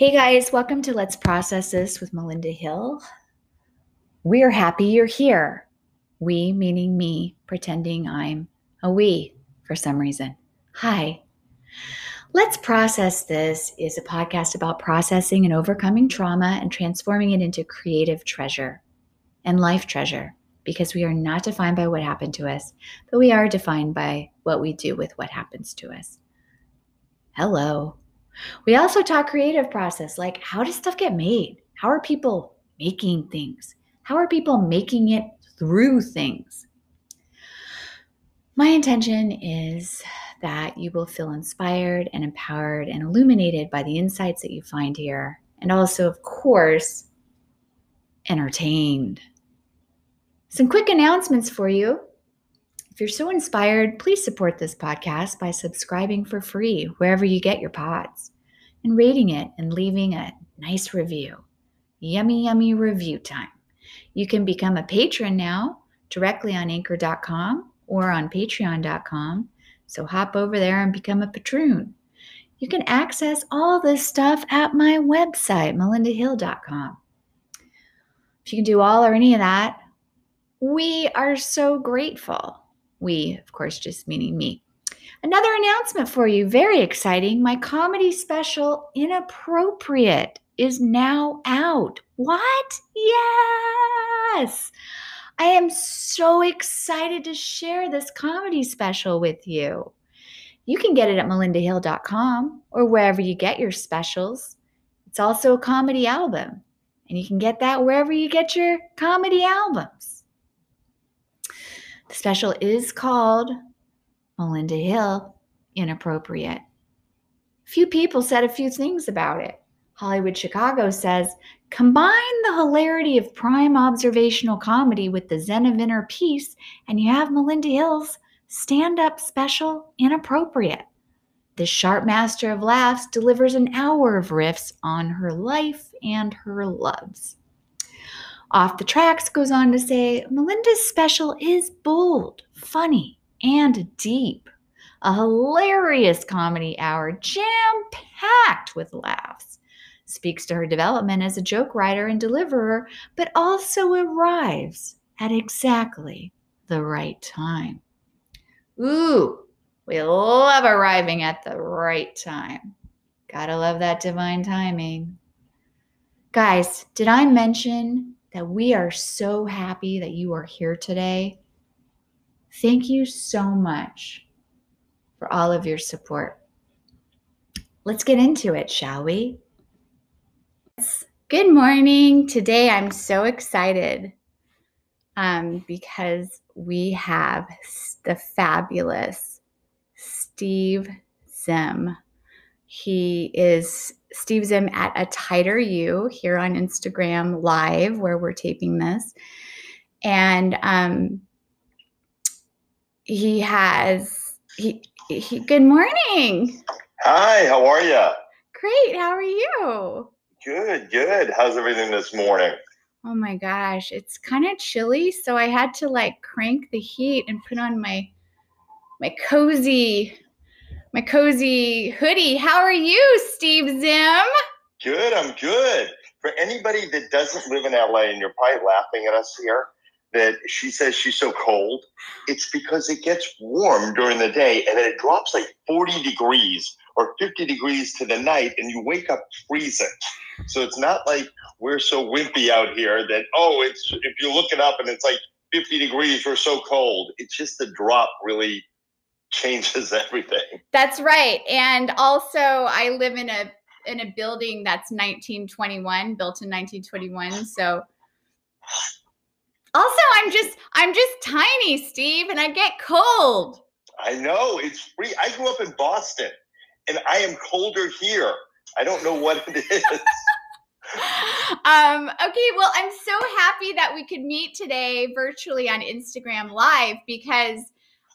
Hey guys, welcome to Let's Process This with Melinda Hill. We're happy you're here. We, meaning me, pretending I'm a we for some reason. Hi. Let's Process This is a podcast about processing and overcoming trauma and transforming it into creative treasure and life treasure because we are not defined by what happened to us, but we are defined by what we do with what happens to us. Hello. We also talk creative process like how does stuff get made? How are people making things? How are people making it through things? My intention is that you will feel inspired and empowered and illuminated by the insights that you find here, and also, of course, entertained. Some quick announcements for you. If you're so inspired, please support this podcast by subscribing for free wherever you get your pods and rating it and leaving a nice review. Yummy, yummy review time. You can become a patron now directly on anchor.com or on patreon.com. So hop over there and become a patroon. You can access all this stuff at my website, melindahill.com. If you can do all or any of that, we are so grateful. We, of course, just meaning me. Another announcement for you, very exciting. My comedy special, Inappropriate, is now out. What? Yes! I am so excited to share this comedy special with you. You can get it at melindahill.com or wherever you get your specials. It's also a comedy album, and you can get that wherever you get your comedy albums. The special is called Melinda Hill Inappropriate. Few people said a few things about it. Hollywood Chicago says combine the hilarity of prime observational comedy with the zen of inner peace, and you have Melinda Hill's stand up special Inappropriate. The sharp master of laughs delivers an hour of riffs on her life and her loves. Off the Tracks goes on to say Melinda's special is bold, funny, and deep. A hilarious comedy hour, jam packed with laughs. Speaks to her development as a joke writer and deliverer, but also arrives at exactly the right time. Ooh, we love arriving at the right time. Gotta love that divine timing. Guys, did I mention that we are so happy that you are here today. Thank you so much for all of your support. Let's get into it, shall we? Good morning. Today I'm so excited um, because we have the fabulous Steve Zim. He is Steve Zim at A Tighter U here on Instagram live where we're taping this. And um, he has he, he good morning. Hi, how are you? Great. How are you? Good, good. How's everything this morning? Oh my gosh, it's kind of chilly, so I had to like crank the heat and put on my my cozy my cozy hoodie. How are you, Steve Zim? Good, I'm good. For anybody that doesn't live in LA, and you're probably laughing at us here, that she says she's so cold, it's because it gets warm during the day and then it drops like 40 degrees or 50 degrees to the night and you wake up freezing. So it's not like we're so wimpy out here that, oh, it's if you look it up and it's like 50 degrees, we're so cold. It's just the drop really changes everything. That's right. And also I live in a in a building that's 1921, built in 1921. So also I'm just I'm just tiny, Steve, and I get cold. I know. It's free. I grew up in Boston and I am colder here. I don't know what it is. um, okay, well, I'm so happy that we could meet today virtually on Instagram Live because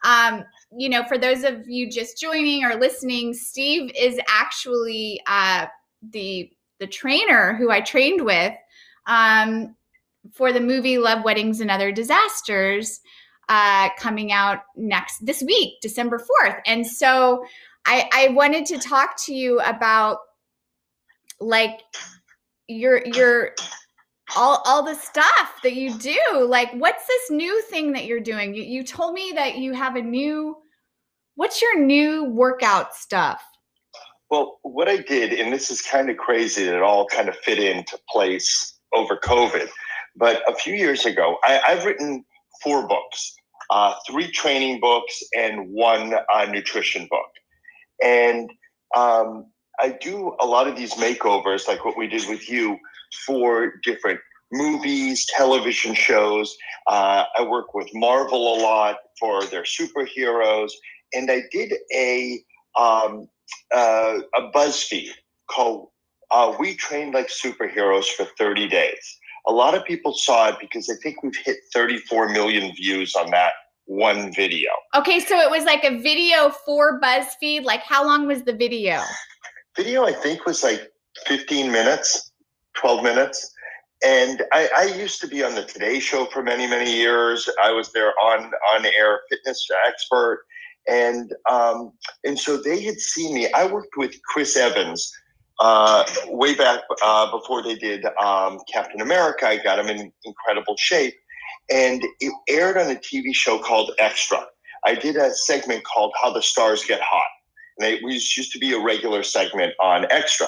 um, you know, for those of you just joining or listening, Steve is actually uh, the the trainer who I trained with um, for the movie Love Weddings and Other Disasters uh, coming out next this week, December fourth. And so I, I wanted to talk to you about like your your all all the stuff that you do. Like, what's this new thing that you're doing? You, you told me that you have a new. What's your new workout stuff? Well, what I did, and this is kind of crazy that it all kind of fit into place over COVID, but a few years ago, I, have written four books uh, three training books and one uh, nutrition book. And um, I do a lot of these makeovers, like what we did with you, for different movies, television shows. Uh, I work with Marvel a lot for their superheroes, and I did a um, uh, a BuzzFeed called uh, "We Trained Like Superheroes for 30 Days." A lot of people saw it because I think we've hit 34 million views on that one video. Okay, so it was like a video for BuzzFeed. Like, how long was the video? Video, I think, was like 15 minutes, 12 minutes. And I, I used to be on the Today Show for many, many years. I was their on on air fitness expert, and um, and so they had seen me. I worked with Chris Evans uh, way back uh, before they did um, Captain America. I got him in incredible shape, and it aired on a TV show called Extra. I did a segment called How the Stars Get Hot, and it was used to be a regular segment on Extra,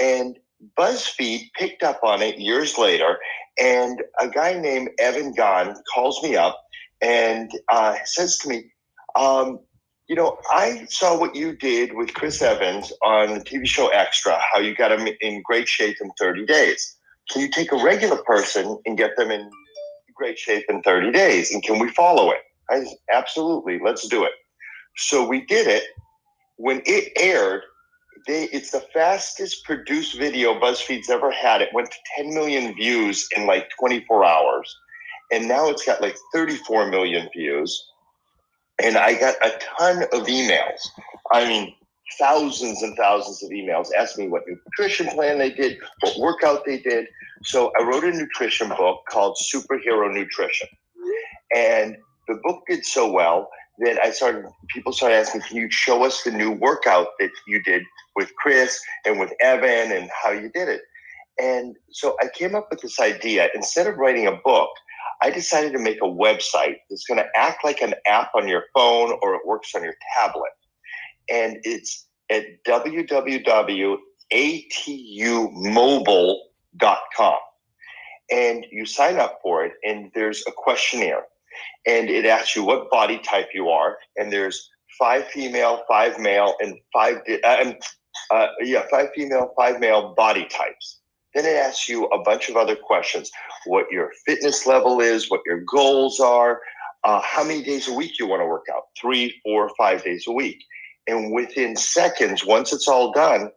and BuzzFeed picked up on it years later, and a guy named Evan Gahn calls me up and uh, says to me, um, you know, I saw what you did with Chris Evans on the TV show Extra, how you got him in great shape in 30 days. Can you take a regular person and get them in great shape in 30 days? And can we follow it? I said, absolutely, let's do it. So we did it. When it aired, they, it's the fastest produced video BuzzFeed's ever had. It went to 10 million views in like 24 hours. And now it's got like 34 million views and I got a ton of emails. I mean, thousands and thousands of emails asking me what nutrition plan they did, what workout they did. So I wrote a nutrition book called Superhero Nutrition. And the book did so well that I started, people started asking, can you show us the new workout that you did with Chris and with Evan and how you did it? And so I came up with this idea. Instead of writing a book, I decided to make a website that's going to act like an app on your phone or it works on your tablet. And it's at www.atumobile.com. And you sign up for it, and there's a questionnaire. And it asks you what body type you are. And there's five female, five male, and five, uh, uh, yeah, five female, five male body types. Then it asks you a bunch of other questions what your fitness level is, what your goals are, uh, how many days a week you want to work out three, four, five days a week. And within seconds, once it's all done,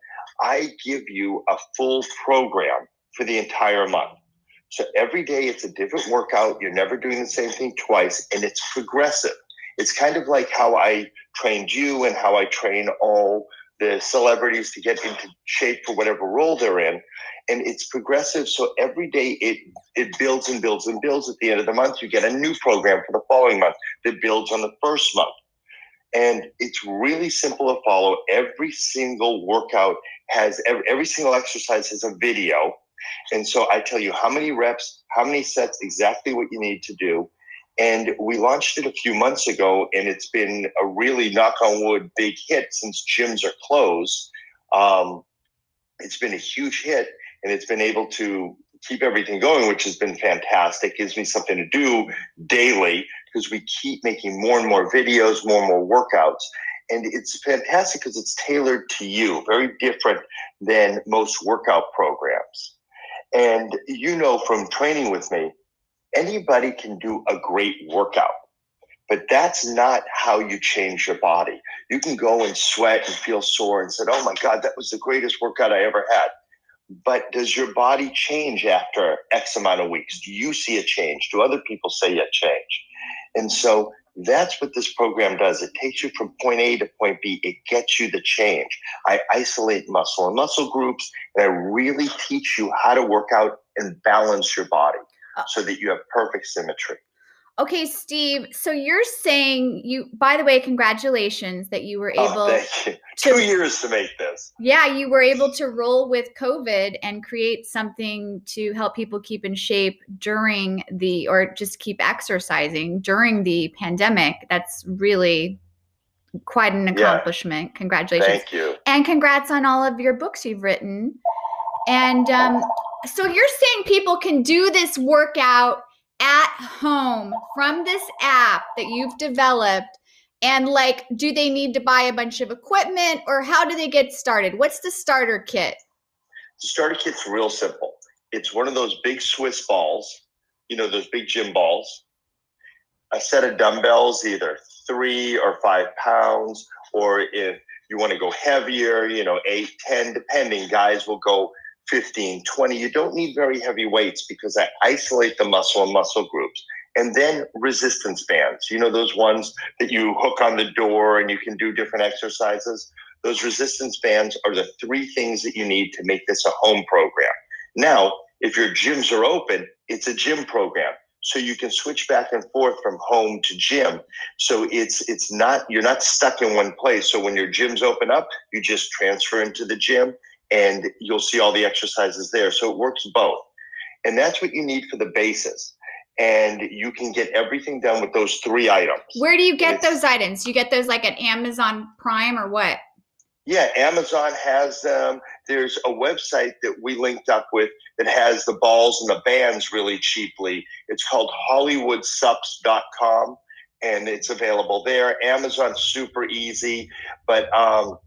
I give you a full program for the entire month. So every day it's a different workout. You're never doing the same thing twice, and it's progressive. It's kind of like how I trained you and how I train all the celebrities to get into shape for whatever role they're in and it's progressive. So every day it it builds and builds and builds. At the end of the month, you get a new program for the following month that builds on the first month. And it's really simple to follow. Every single workout has every, every single exercise has a video. And so I tell you how many reps, how many sets, exactly what you need to do. And we launched it a few months ago, and it's been a really knock on wood big hit since gyms are closed. Um, it's been a huge hit and it's been able to keep everything going, which has been fantastic. Gives me something to do daily because we keep making more and more videos, more and more workouts. And it's fantastic because it's tailored to you, very different than most workout programs. And you know from training with me, anybody can do a great workout, but that's not how you change your body. You can go and sweat and feel sore and said, Oh my God, that was the greatest workout I ever had but does your body change after X amount of weeks? Do you see a change? Do other people say a change? And so that's what this program does. It takes you from point A to point B. It gets you the change. I isolate muscle and muscle groups, and I really teach you how to work out and balance your body uh, so that you have perfect symmetry. Okay, Steve. So you're saying you by the way, congratulations that you were Oh, able thank you. to Two years to make this. Yeah, you were able to roll with COVID and create something to help people keep in shape during the or just keep exercising during the pandemic. That's really quite an Yeah. accomplishment. Congratulations. Thank you. And congrats on all of your books you've written. And um, so you're saying people can do this workout at home from this app that you've developed. And like, do they need to buy a bunch of equipment or how do they get started? What's the starter kit? The starter kit's real simple. It's one of those big Swiss balls, you know, those big gym balls, a set of dumbbells, either three or five pounds, or if you want to go heavier, you know, eight, 10, depending, guys will go 15, 20. You don't need very heavy weights because I isolate the muscle and muscle groups. And then resistance bands, you know, those ones that you hook on the door and you can do different exercises. Those resistance bands are the three things that you need to make this a home program. Now, if your gyms are open, it's a gym program. So you can switch back and forth from home to gym. So it's it's not you're not stuck in one place. So when your gyms open up, you just transfer into the gym and you'll see all the exercises there. So it works both. And that's what you need for the basis. And you can get everything done with those three items. Where do you get those items? You get those like at Amazon Prime or what? Yeah, Amazon has them. There's a website that we linked up with that has the balls and the bands really cheaply. It's called hollywoodsups.com and it's available there. Amazon's super easy, but um,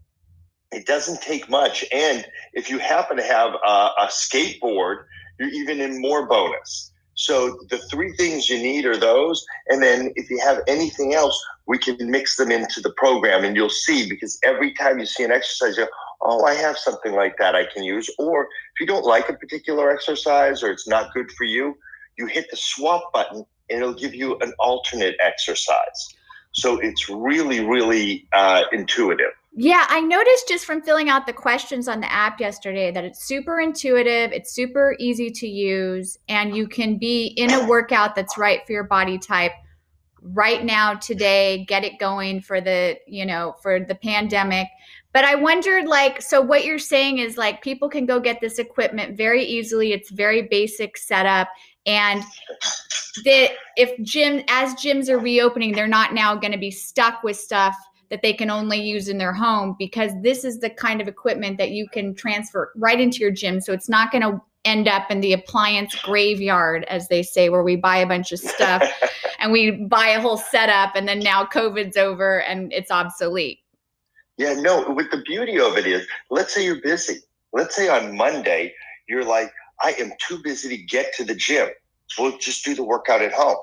it doesn't take much. And if you happen to have a, a skateboard, you're even in more bonus. So the three things you need are those. And then if you have anything else, we can mix them into the program and you'll see because every time you see an exercise, you go, oh, I have something like that I can use. Or if you don't like a particular exercise or it's not good for you, you hit the swap button and it'll give you an alternate exercise. So it's really, really uh, intuitive. Yeah, I noticed just from filling out the questions on the app yesterday that it's super intuitive, it's super easy to use, and you can be in a workout that's right for your body type right now today, get it going for the, you know, for the pandemic. But I wondered like so what you're saying is like people can go get this equipment very easily. It's very basic setup and that if gym as gyms are reopening, they're not now going to be stuck with stuff that they can only use in their home because this is the kind of equipment that you can transfer right into your gym. So it's not going to end up in the appliance graveyard, as they say, where we buy a bunch of stuff and we buy a whole setup and then now COVID's over and it's obsolete. Yeah, no, with the beauty of it is, let's say you're busy. Let's say on Monday, you're like, I am too busy to get to the gym. We'll just do the workout at home.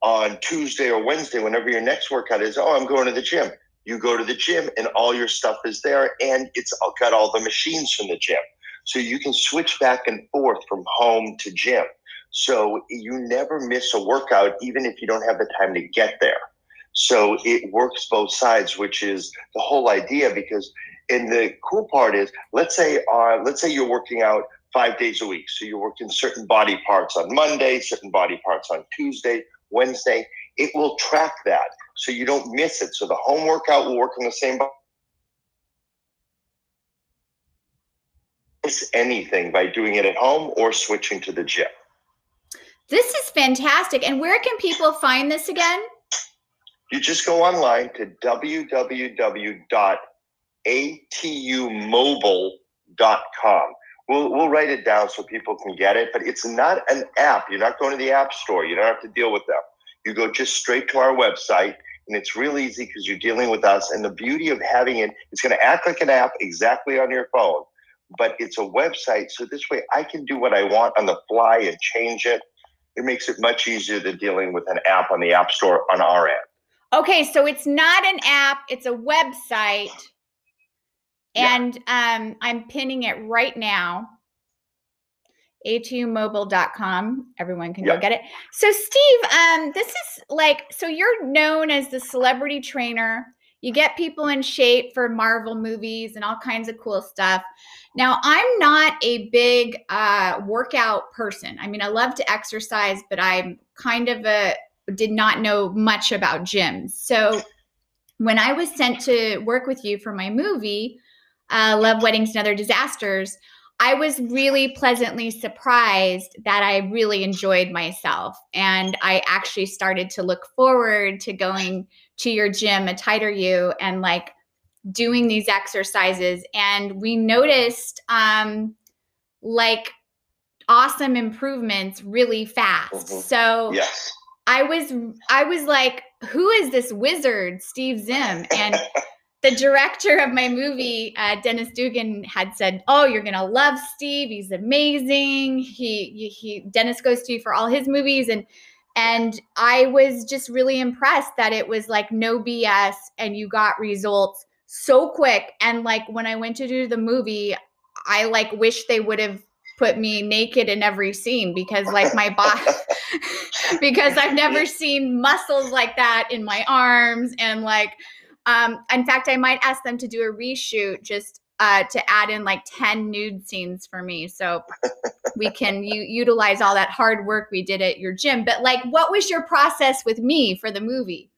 On Tuesday or Wednesday, whenever your next workout is, oh, I'm going to the gym. You go to the gym and all your stuff is there and it's got all the machines from the gym. So you can switch back and forth from home to gym. So you never miss a workout, even if you don't have the time to get there. So it works both sides, which is the whole idea. Because, and the cool part is, let's say, uh, let's say you're working out five days a week. So you're working certain body parts on Monday, certain body parts on Tuesday, Wednesday. It will track that, so you don't miss it. So the home workout will work on the same. body. Miss anything by doing it at home or switching to the gym. This is fantastic. And where can people find this again? You just go online to www.atumobile.com. We'll, we'll write it down so people can get it, but it's not an app. You're not going to the app store. You don't have to deal with them. You go just straight to our website, and it's real easy because you're dealing with us. And the beauty of having it, it's going to act like an app exactly on your phone, but it's a website. So this way I can do what I want on the fly and change it. It makes it much easier than dealing with an app on the app store on our end. Okay, so it's not an app, it's a website. Yeah. And um, I'm pinning it right now. atumobile.com. Everyone can Yeah. go get it. So, Steve, um, this is like, so you're known as the celebrity trainer. You get people in shape for Marvel movies and all kinds of cool stuff. Now, I'm not a big uh, workout person. I mean, I love to exercise, but I'm kind of a did not know much about gyms. So when I was sent to work with you for my movie, uh, Love Weddings and Other Disasters, I was really pleasantly surprised that I really enjoyed myself. And I actually started to look forward to going to your gym, A Tighter U, and like doing these exercises. And we noticed um, like awesome improvements really fast. Mm-hmm. So yes. I was I was like, who is this wizard, Steve Zim? And the director of my movie, uh, Dennis Dugan, had said, "Oh, you're gonna love Steve. He's amazing. He he Dennis goes to you for all his movies and." And I was just really impressed that it was like no BS and you got results so quick. And like when I went to do the movie, I like wish they would have put me naked in every scene because like my body because I've never seen muscles like that in my arms and like um in fact I might ask them to do a reshoot just uh to add in like 10 nude scenes for me so we can u- utilize all that hard work we did at your gym but like what was your process with me for the movie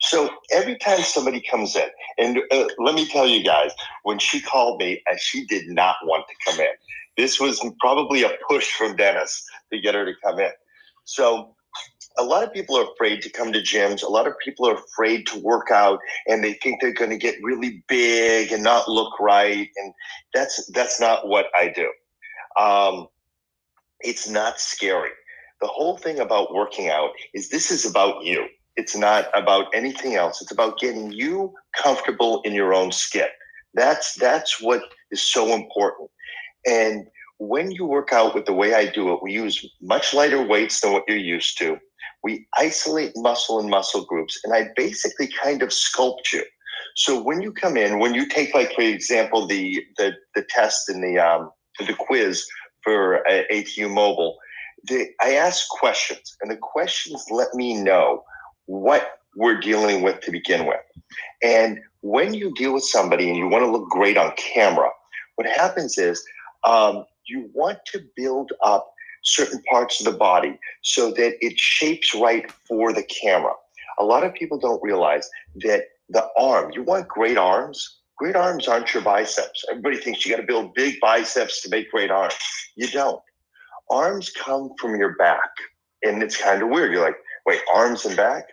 so every time somebody comes in, and uh, let me tell you guys, when she called me, she did not want to come in. This was probably a push from Dennis to get her to come in. So a lot of people are afraid to come to gyms. A lot of people are afraid to work out and they think they're going to get really big and not look right. And that's, that's not what I do. Um, it's not scary. The whole thing about working out is this is about you. It's not about anything else. It's about getting you comfortable in your own skin. That's that's what is so important. And when you work out with the way I do it, we use much lighter weights than what you're used to. We isolate muscle and muscle groups, and I basically kind of sculpt you. So when you come in, when you take, like for example, the the the test and the um, the quiz for uh, ATU Mobile, the, I ask questions, and the questions let me know what we're dealing with to begin with. And when you deal with somebody and you want to look great on camera, what happens is um, you want to build up certain parts of the body so that it shapes right for the camera. A lot of people don't realize that the arm, you want great arms. Great arms aren't your biceps. Everybody thinks you got to build big biceps to make great arms. You don't. Arms come from your back. And it's kind of weird. You're like, wait, arms and back?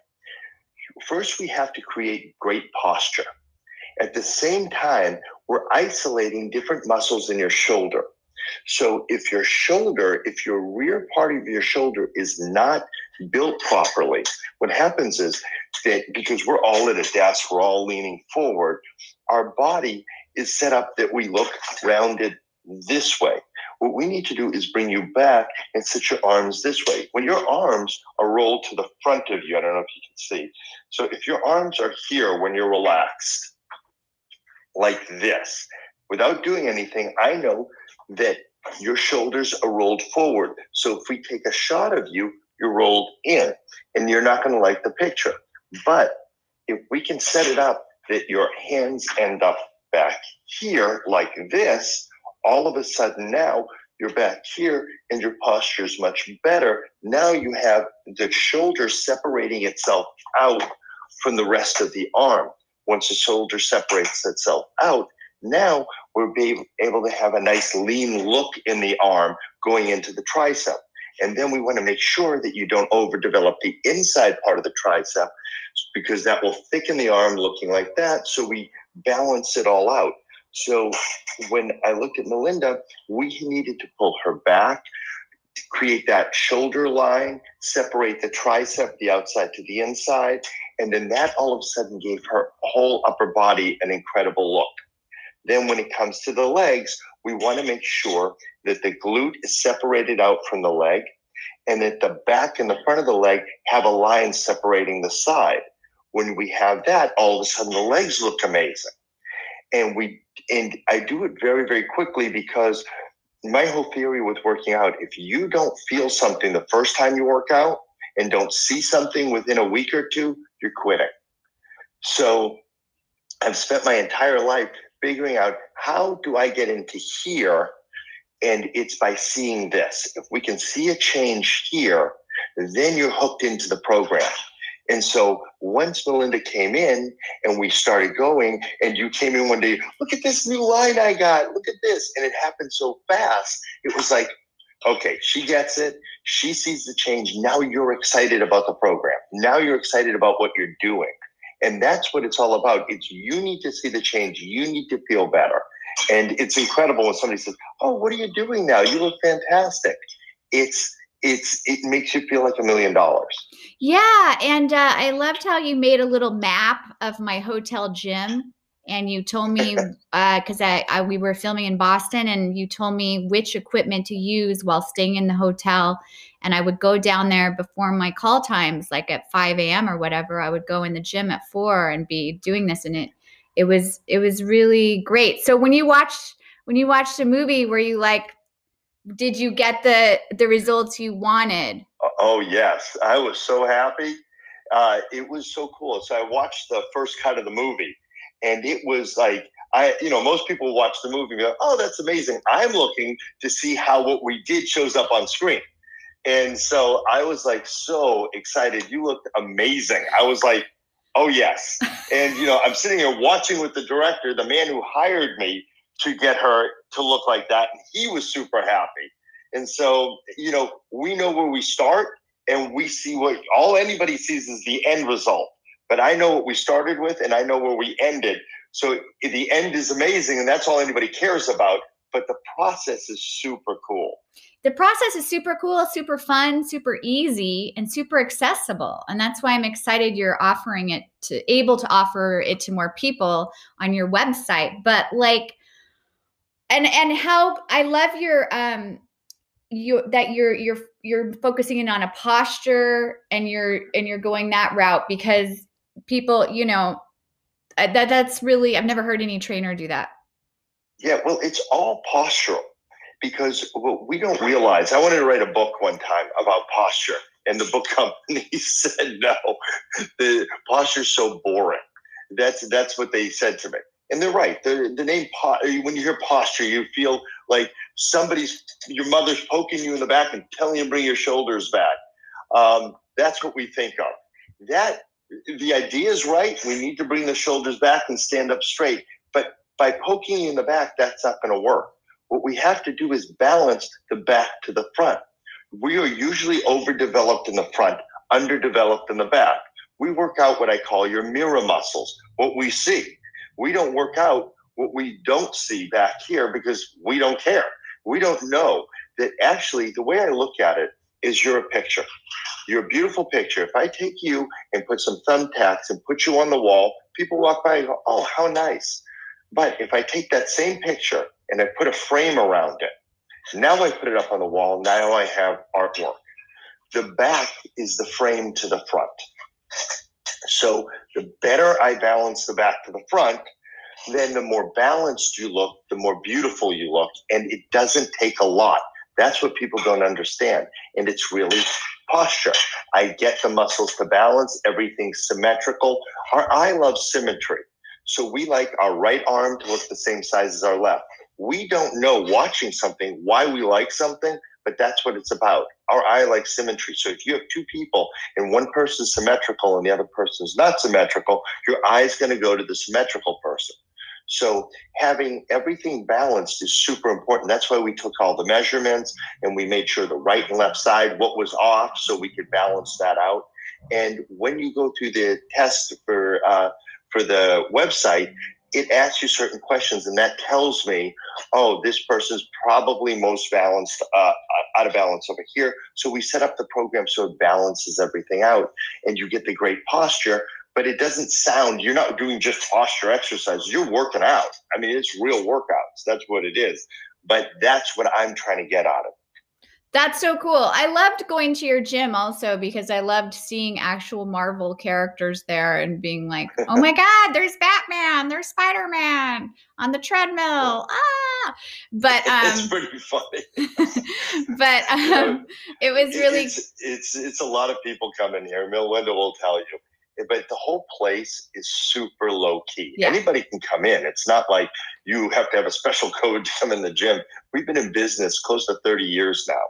First, we have to create great posture. At the same time, we're isolating different muscles in your shoulder. So if your shoulder, if your rear part of your shoulder is not built properly, what happens is that because we're all at a desk, we're all leaning forward, our body is set up that we look rounded this way. What we need to do is bring you back and sit your arms this way. When your arms are rolled to the front of you, I don't know if you can see. So if your arms are here when you're relaxed, like this without doing anything, I know that your shoulders are rolled forward. So if we take a shot of you, you're rolled in and you're not going to like the picture. But if we can set it up that your hands end up back here like this, all of a sudden now you're back here and your posture is much better. Now you have the shoulder separating itself out from the rest of the arm once the shoulder separates itself out, now we're be able to have a nice lean look in the arm going into the tricep. And then we want to make sure that you don't overdevelop the inside part of the tricep because that will thicken the arm looking like that. So we balance it all out. So when I looked at Melinda, we needed to pull her back, create that shoulder line, separate the tricep, the outside to the inside, and then that all of a sudden gave her whole upper body an incredible look. Then when it comes to the legs, we want to make sure that the glute is separated out from the leg and that the back and the front of the leg have a line separating the side. When we have that, all of a sudden the legs look amazing. And we and I do it very, very quickly because my whole theory with working out, if you don't feel something the first time you work out and don't see something within a week or two, you're quitting. So I've spent my entire life figuring out how do I get into here? And it's by seeing this. If we can see a change here, then you're hooked into the program. And so once Melinda came in and we started going, and you came in one day, look at this new line I got, look at this. And it happened so fast. It was like, okay, she gets it. She sees the change. Now you're excited about the program. Now you're excited about what you're doing. And that's what it's all about. It's you need to see the change. You need to feel better. And it's incredible when somebody says, "Oh, what are you doing now? You look fantastic." It's it's it makes you feel like a million dollars. Yeah, and uh, I loved how you made a little map of my hotel gym, and you told me because uh, I, I we were filming in Boston, and you told me which equipment to use while staying in the hotel, and I would go down there before my call times, like at five a.m. or whatever. I would go in the gym at four and be doing this, and it it was it was really great. So when you watched when you watched a movie, were you like did you get the the results you wanted? Oh yes, I was so happy. Uh, it was so cool. So I watched the first cut of the movie, and it was like I, you know, most people watch the movie and go, "Oh, that's amazing." I'm looking to see how what we did shows up on screen, and so I was like so excited. You looked amazing. I was like, "Oh yes," and you know, I'm sitting here watching with the director, the man who hired me to get her to look like that. And he was super happy. And so, you know, we know where we start and we see what all anybody sees is the end result. But I know what we started with and I know where we ended. So the end is amazing and that's all anybody cares about. But the process is super cool. The process is super cool, super fun, super easy, and super accessible. And that's why I'm excited you're offering it to able to offer it to more people on your website. But like and and how I love your um you that you're you're you're focusing in on a posture and you're and you're going that route because people you know that that's really I've never heard any trainer do that. Yeah, well, it's all postural because what we don't realize. I wanted to write a book one time about posture, and the book company said no. The posture's so boring. That's that's what they said to me and they're right. The, the name when you hear posture, you feel like somebody's your mother's poking you in the back and telling you to bring your shoulders back. Um, that's what we think of. That the idea is right. We need to bring the shoulders back and stand up straight. But by poking in the back, that's not going to work. What we have to do is balance the back to the front. We are usually overdeveloped in the front, underdeveloped in the back. We work out what I call your mirror muscles, what we see we don't work out what we don't see back here because we don't care. We don't know that actually the way I look at it is you're a picture. You're a beautiful picture. If I take you and put some thumbtacks and put you on the wall, people walk by and go, oh, how nice. But if I take that same picture and I put a frame around it, now I put it up on the wall, now I have artwork. The back is the frame to the front. So the better I balance the back to the front, then the more balanced you look, the more beautiful you look. And it doesn't take a lot. That's what people don't understand. And it's really posture. I get the muscles to balance, everything's symmetrical. Our eye loves symmetry. So we like our right arm to look the same size as our left. We don't know watching something why we like something but that's what it's about. Our eye likes symmetry. So if you have two people and one person's symmetrical and the other person's not symmetrical, your eye is going to go to the symmetrical person. So having everything balanced is super important. That's why we took all the measurements and we made sure the right and left side, what was off, so we could balance that out. And when you go through the test for uh, for the website, it asks you certain questions and that tells me oh this person's probably most balanced uh, out of balance over here so we set up the program so it balances everything out and you get the great posture but it doesn't sound you're not doing just posture exercises you're working out i mean it's real workouts that's what it is but that's what i'm trying to get out of that's so cool. I loved going to your gym also because I loved seeing actual Marvel characters there and being like, oh my God, there's Batman, there's Spider Man on the treadmill. Ah, but um, it's pretty funny. but um, it was really it's, it's it's a lot of people coming here. Melinda will tell you, but the whole place is super low key. Yeah. Anybody can come in. It's not like you have to have a special code to come in the gym. We've been in business close to 30 years now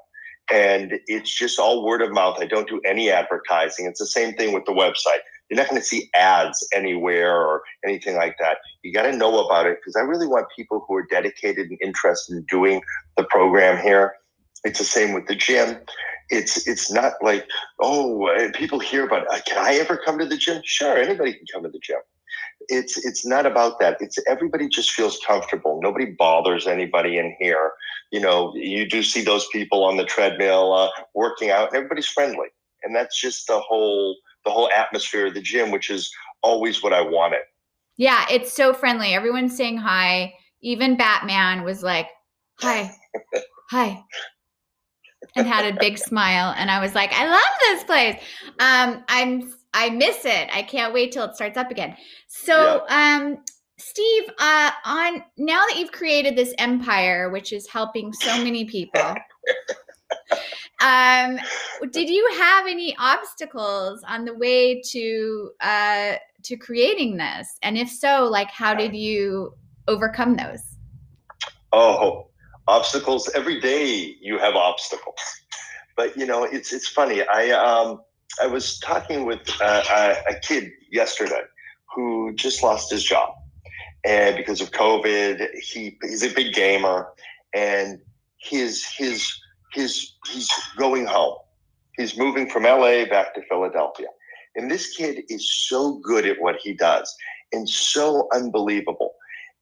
and it's just all word of mouth. I don't do any advertising. It's the same thing with the website. You're not going to see ads anywhere or anything like that. You got to know about it because I really want people who are dedicated and interested in doing the program here. It's the same with the gym. It's it's not like oh people hear about uh, can I ever come to the gym? Sure, anybody can come to the gym it's it's not about that. It's everybody just feels comfortable. Nobody bothers anybody in here. You know, you do see those people on the treadmill uh, working out, and everybody's friendly, and that's just the whole the whole atmosphere of the gym, which is always what I wanted. Yeah, it's so friendly. Everyone's saying hi. Even Batman was like, "Hi, hi." And had a big smile and i was like i love this place um, i'm I miss it. I can't wait till it starts up again. So, yeah. um, Steve, uh, on now that you've created this empire, which is helping so many people, um, did you have any obstacles on the way to uh, to creating this? And if so, like, how did you overcome those? Oh, obstacles every day. You have obstacles, but you know it's it's funny. I um I was talking with a, a kid yesterday who just lost his job, and because of COVID, he he's a big gamer, and his his his he's going home. He's moving from LA back to Philadelphia, and this kid is so good at what he does and so unbelievable.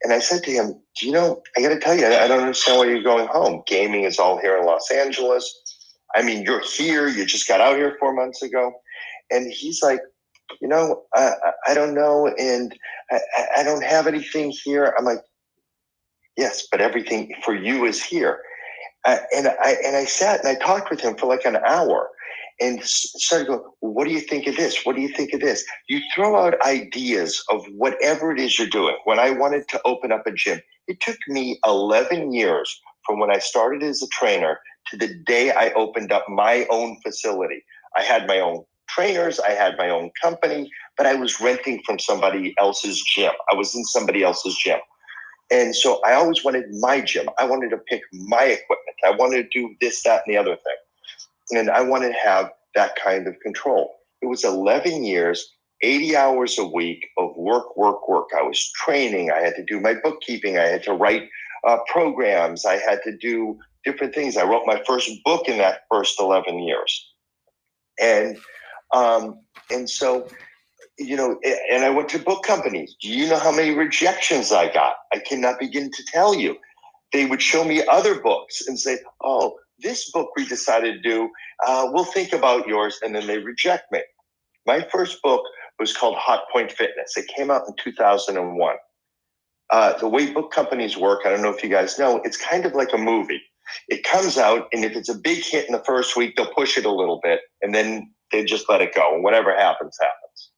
And I said to him, "Do you know? I got to tell you, I don't understand why you're going home. Gaming is all here in Los Angeles." I mean, you're here, you just got out here four months ago. And he's like, you know, I, I don't know. And I, I don't have anything here. I'm like, yes, but everything for you is here. Uh, and I and I sat and I talked with him for like an hour, and started going, "What do you think of this? What do you think of this?" You throw out ideas of whatever it is you're doing. When I wanted to open up a gym, it took me 11 years from when I started as a trainer to the day I opened up my own facility. I had my own trainers, I had my own company, but I was renting from somebody else's gym. I was in somebody else's gym. And so I always wanted my gym. I wanted to pick my equipment. I wanted to do this, that, and the other thing. And I wanted to have that kind of control. It was 11 years, 80 hours a week of work, work, work. I was training. I had to do my bookkeeping. I had to write uh, programs. I had to do different things. I wrote my first book in that first 11 years. And um, and so, you know, and I went to book companies. Do you know how many rejections I got? I cannot begin to tell you. They would show me other books and say, oh, this book we decided to do, uh, we'll think about yours. And then they reject me. My first book was called Hot Point Fitness. It came out in 2001. Uh, the way book companies work, I don't know if you guys know, it's kind of like a movie. It comes out, and if it's a big hit in the first week, they'll push it a little bit, and then they just let it go, and whatever happens, happens.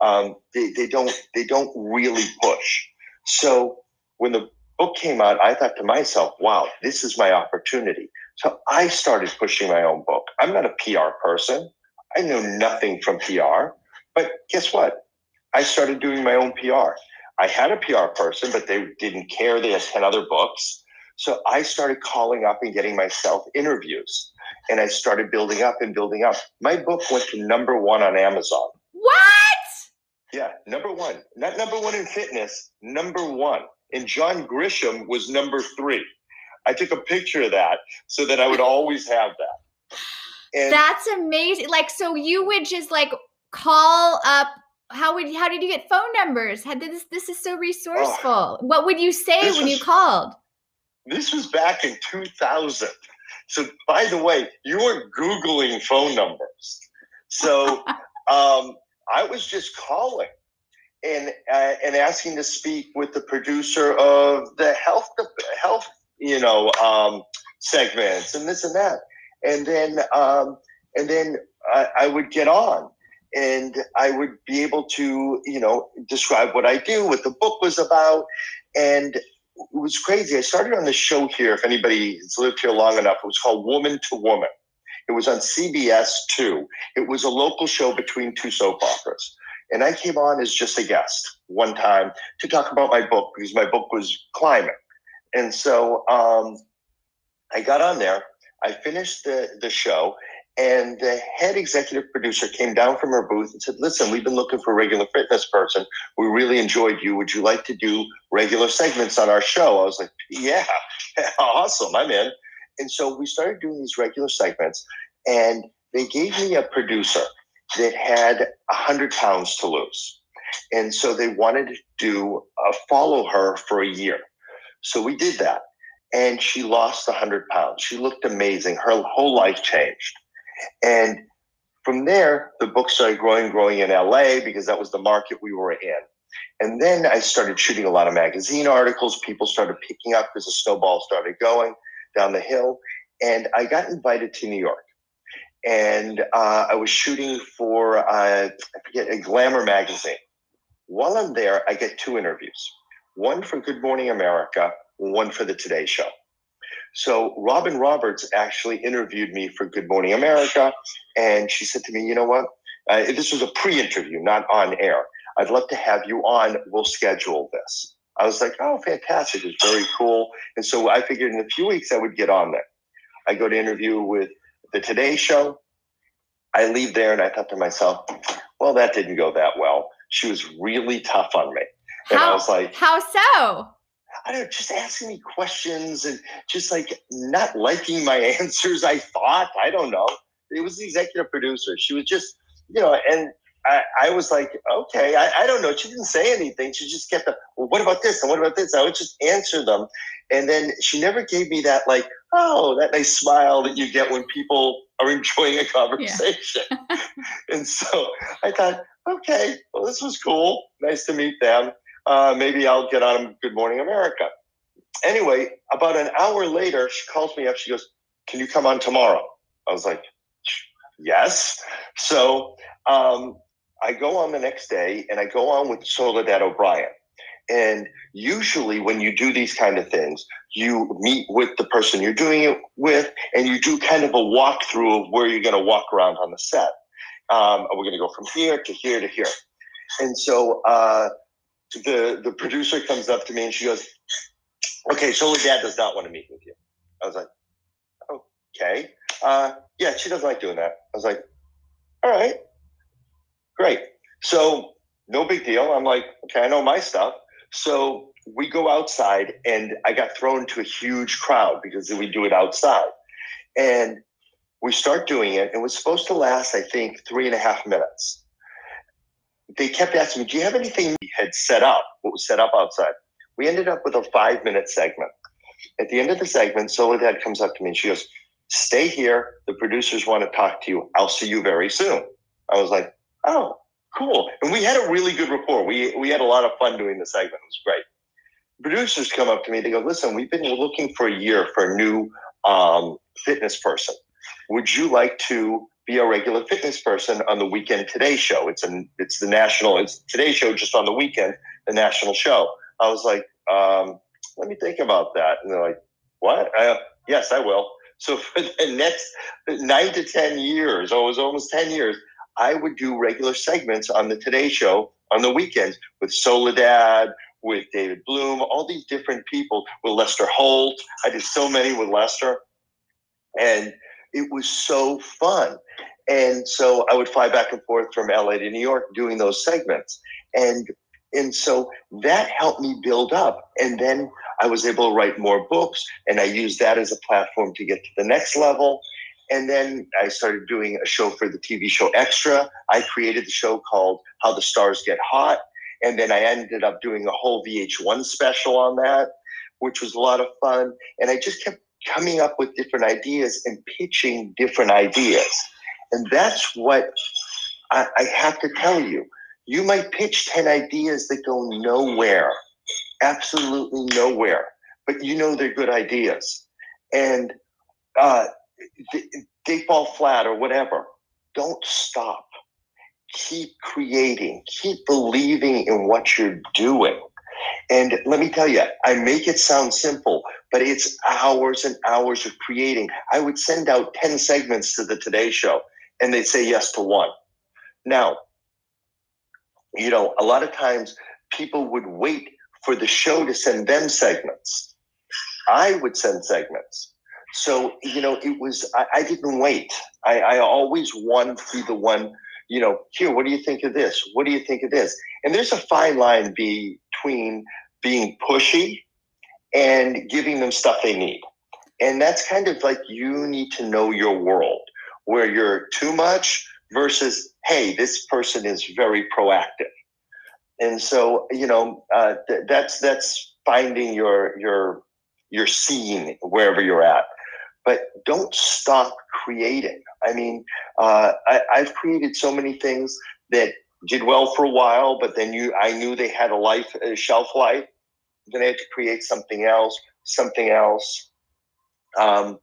Um, they, they don't they don't really push. So when the book came out, I thought to myself, "Wow, this is my opportunity." So I started pushing my own book. I'm not a PR person. I know nothing from PR, but guess what? I started doing my own PR. I had a PR person, but they didn't care. They had 10 other books. So I started calling up and getting myself interviews. And I started building up and building up. My book went to number one on Amazon. What? Yeah, number one. Not number one in fitness, number one. And John Grisham was number three. I took a picture of that so that I would always have that. And That's amazing. Like, so you would just like call up how would how did you get phone numbers? How did this this is so resourceful. Oh, what would you say when was, you called? This was back in 2000. So, by the way, you weren't Googling phone numbers. So, um, I was just calling and uh, and asking to speak with the producer of the health health you know um, segments and this and that, and then um, and then I, I would get on and I would be able to, you know, describe what I do, what the book was about, and it was crazy. I started on this show here. If anybody has lived here long enough, it was called Woman to Woman. It was on CBS Two. It was a local show between two soap operas. And I came on as just a guest one time to talk about my book because my book was climbing. And so um, I got on there. I finished the, the show, and the head executive producer came down from her booth and said, Listen, we've been looking for a regular fitness person. We really enjoyed you. Would you like to do regular segments on our show? I was like, Yeah, awesome. I'm in. And so we started doing these regular segments, and they gave me a producer that had 100 pounds to lose. And so they wanted to do uh, follow her for a year. So we did that. And she lost 100 pounds. She looked amazing. Her whole life changed. And from there, the book started growing, growing in LA because that was the market we were in. And then I started shooting a lot of magazine articles. People started picking up as the snowball started going down the hill. And I got invited to New York. And uh, I was shooting for, uh, I forget, a glamour magazine. While I'm there, I get two interviews one for Good Morning America, one for the Today Show. So Robin Roberts actually interviewed me for Good Morning America, and she said to me, "You know what? Uh, this was a pre-interview, not on air. I'd love to have you on. We'll schedule this." I was like, "Oh, fantastic! It's very cool." And so I figured in a few weeks I would get on there. I go to interview with the Today Show. I leave there, and I thought to myself, "Well, that didn't go that well." She was really tough on me, and how, I was like, "How so?" I don't know, just asking me questions and just like not liking my answers. I thought, I don't know. It was the executive producer. She was just, you know, and I, I was like, okay, I, I, don't know. She didn't say anything. She just kept, well, what about this? And what about this? I would just answer them. And then she never gave me that, like, oh, that nice smile that you get when people are enjoying a conversation. Yeah. and so I thought, okay, well, this was cool. Nice to meet them uh, maybe I'll get on Good Morning America. Anyway, about an hour later, she calls me up. She goes, Can you come on tomorrow? I was like, Yes. So um, I go on the next day and I go on with Soledad O'Brien. And usually, when you do these kind of things, you meet with the person you're doing it with, and you do kind of a walkthrough of where you're going to walk around on the set. Um, we're going to go from here to here to here. And so uh, the the producer comes up to me and she goes, "Okay, Soledad does not want to meet with you." I was like, "Okay, uh, yeah, she doesn't like doing that." I was like, "All right, great." So no big deal. I'm like, "Okay, I know my stuff." So we go outside, and I got thrown to a huge crowd because we do it outside, and we start doing it. It was supposed to last, I think, three and a half minutes they kept asking me, Do you have anything we had set up? What was set up outside? We ended up with a five minute segment. At the end of the segment, Soledad comes up to me and she goes, Stay here. The producers want to talk to you. I'll see you very soon. I was like, Oh, cool. And we had a really good rapport. We, we had a lot of fun doing the segment. It was great. Producers come up to me. They go, Listen, we've been looking for a year for a new um, fitness person. Would you like to be a regular fitness person on the weekend Today Show. It's an it's the national. It's Today Show just on the weekend, the national show. I was like, um, let me think about that. And they're like, what? I, yes, I will. So for the next nine to ten years, oh, it was almost ten years, I would do regular segments on the Today Show on the weekends with Soledad, with David Bloom, all these different people, with Lester Holt. I did so many with Lester. And it was so fun. And so I would fly back and forth from LA to New York doing those segments. And and so that helped me build up. And then I was able to write more books and I used that as a platform to get to the next level. And then I started doing a show for the TV show Extra. I created the show called How the Stars Get Hot. And then I ended up doing a whole VH1 special on that, which was a lot of fun. And I just kept coming up with different ideas and pitching different ideas. And that's what I, I have to tell you. You might pitch 10 ideas that go nowhere, absolutely nowhere, but you know they're good ideas. And uh, they, they fall flat or whatever. Don't stop. Keep creating, keep believing in what you're doing. And let me tell you, I make it sound simple, but it's hours and hours of creating. I would send out 10 segments to the Today Show and they'd say yes to one. Now, you know, a lot of times people would wait for the show to send them segments. I would send segments. So, you know, it was, I, I didn't wait. I, I always wanted to be the one, you know, here, what do you think of this? What do you think of this? And there's a fine line between being pushy and giving them stuff they need. And that's kind of like you need to know your world where you're too much versus, hey, this person is very proactive. And so, you know, uh, th- that's that's finding your your your scene wherever you're at but don't stop creating. I mean, uh, I, I've created so many things that did well for a while, but then you, I knew they had a life, a shelf life. Then I had to create something else, something else. Um,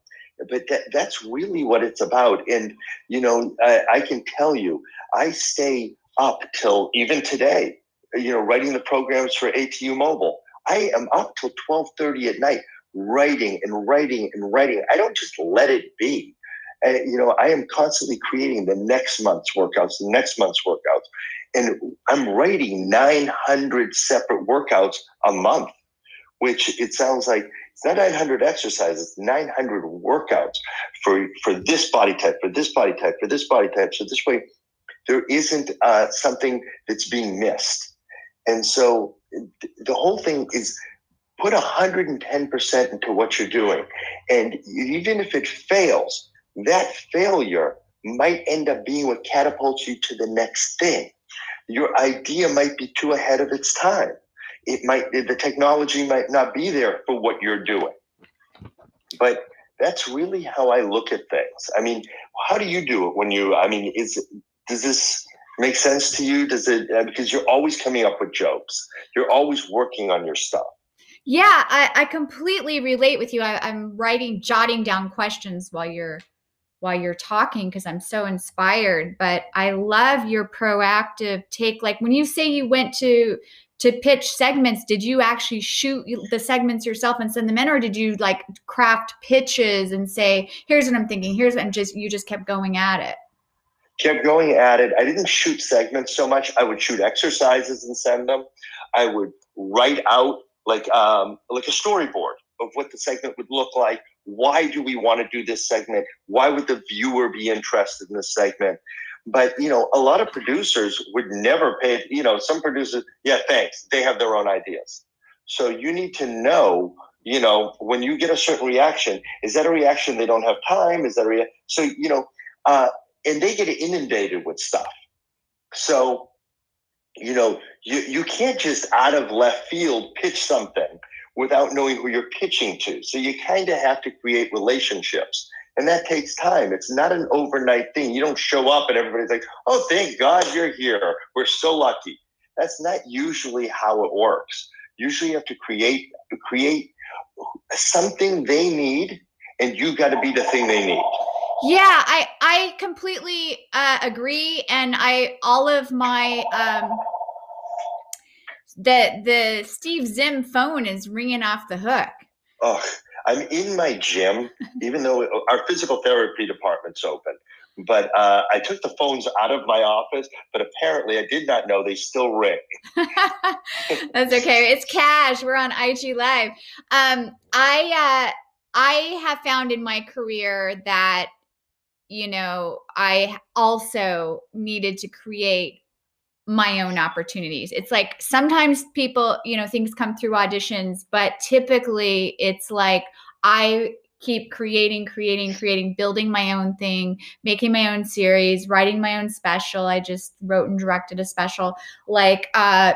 but that, that's really what it's about. And you know, I, I can tell you, I stay up till even today. You know, writing the programs for ATU Mobile. I am up till twelve thirty at night writing and writing and writing. I don't just let it be. And, you know, I am constantly creating the next month's workouts, the next month's workouts. And I'm writing 900 separate workouts a month, which it sounds like it's not 900 exercises, 900 workouts for, for this body type, for this body type, for this body type. So this way, there isn't uh, something that's being missed. And so the whole thing is put 110% into what you're doing. And even if it fails, that failure might end up being what catapults you to the next thing. Your idea might be too ahead of its time. It might, the technology might not be there for what you're doing. But that's really how I look at things. I mean, how do you do it when you, I mean, is, does this make sense to you? Does it, uh, because you're always coming up with jokes. You're always working on your stuff. Yeah, I, I completely relate with you. I, I'm writing, jotting down questions while you're while you're talking because I'm so inspired. But I love your proactive take. Like when you say you went to to pitch segments, did you actually shoot the segments yourself and send them in, or did you like craft pitches and say, "Here's what I'm thinking. Here's what," and just you just kept going at it? Kept going at it. I didn't shoot segments so much. I would shoot exercises and send them. I would write out like um, like a storyboard of what the segment would look like. Why do we want to do this segment? Why would the viewer be interested in this segment? But you know, a lot of producers would never pay. You know, some producers, yeah, thanks. They have their own ideas. So you need to know. You know, when you get a certain reaction, is that a reaction they don't have time? Is that a rea- so? You know, uh, and they get inundated with stuff. So you know, you, you can't just out of left field pitch something without knowing who you're pitching to. So you kind of have to create relationships. And that takes time. It's not an overnight thing. You don't show up and everybody's like, oh, thank God you're here. We're so lucky. That's not usually how it works. Usually you have to create to create something they need and you got to be the thing they need. Yeah, I I completely uh, agree, and I all of my um, the the Steve Zim phone is ringing off the hook. Oh, I'm in my gym, even though our physical therapy department's open. But uh, I took the phones out of my office, but apparently I did not know they still ring. That's okay. It's cash. We're on IG Live. Um, I uh, I have found in my career that you know, I also needed to create my own opportunities. It's like sometimes people, you know, things come through auditions, but typically it's like I keep creating, creating, creating, building my own thing, making my own series, writing my own special. I just wrote and directed a special, like uh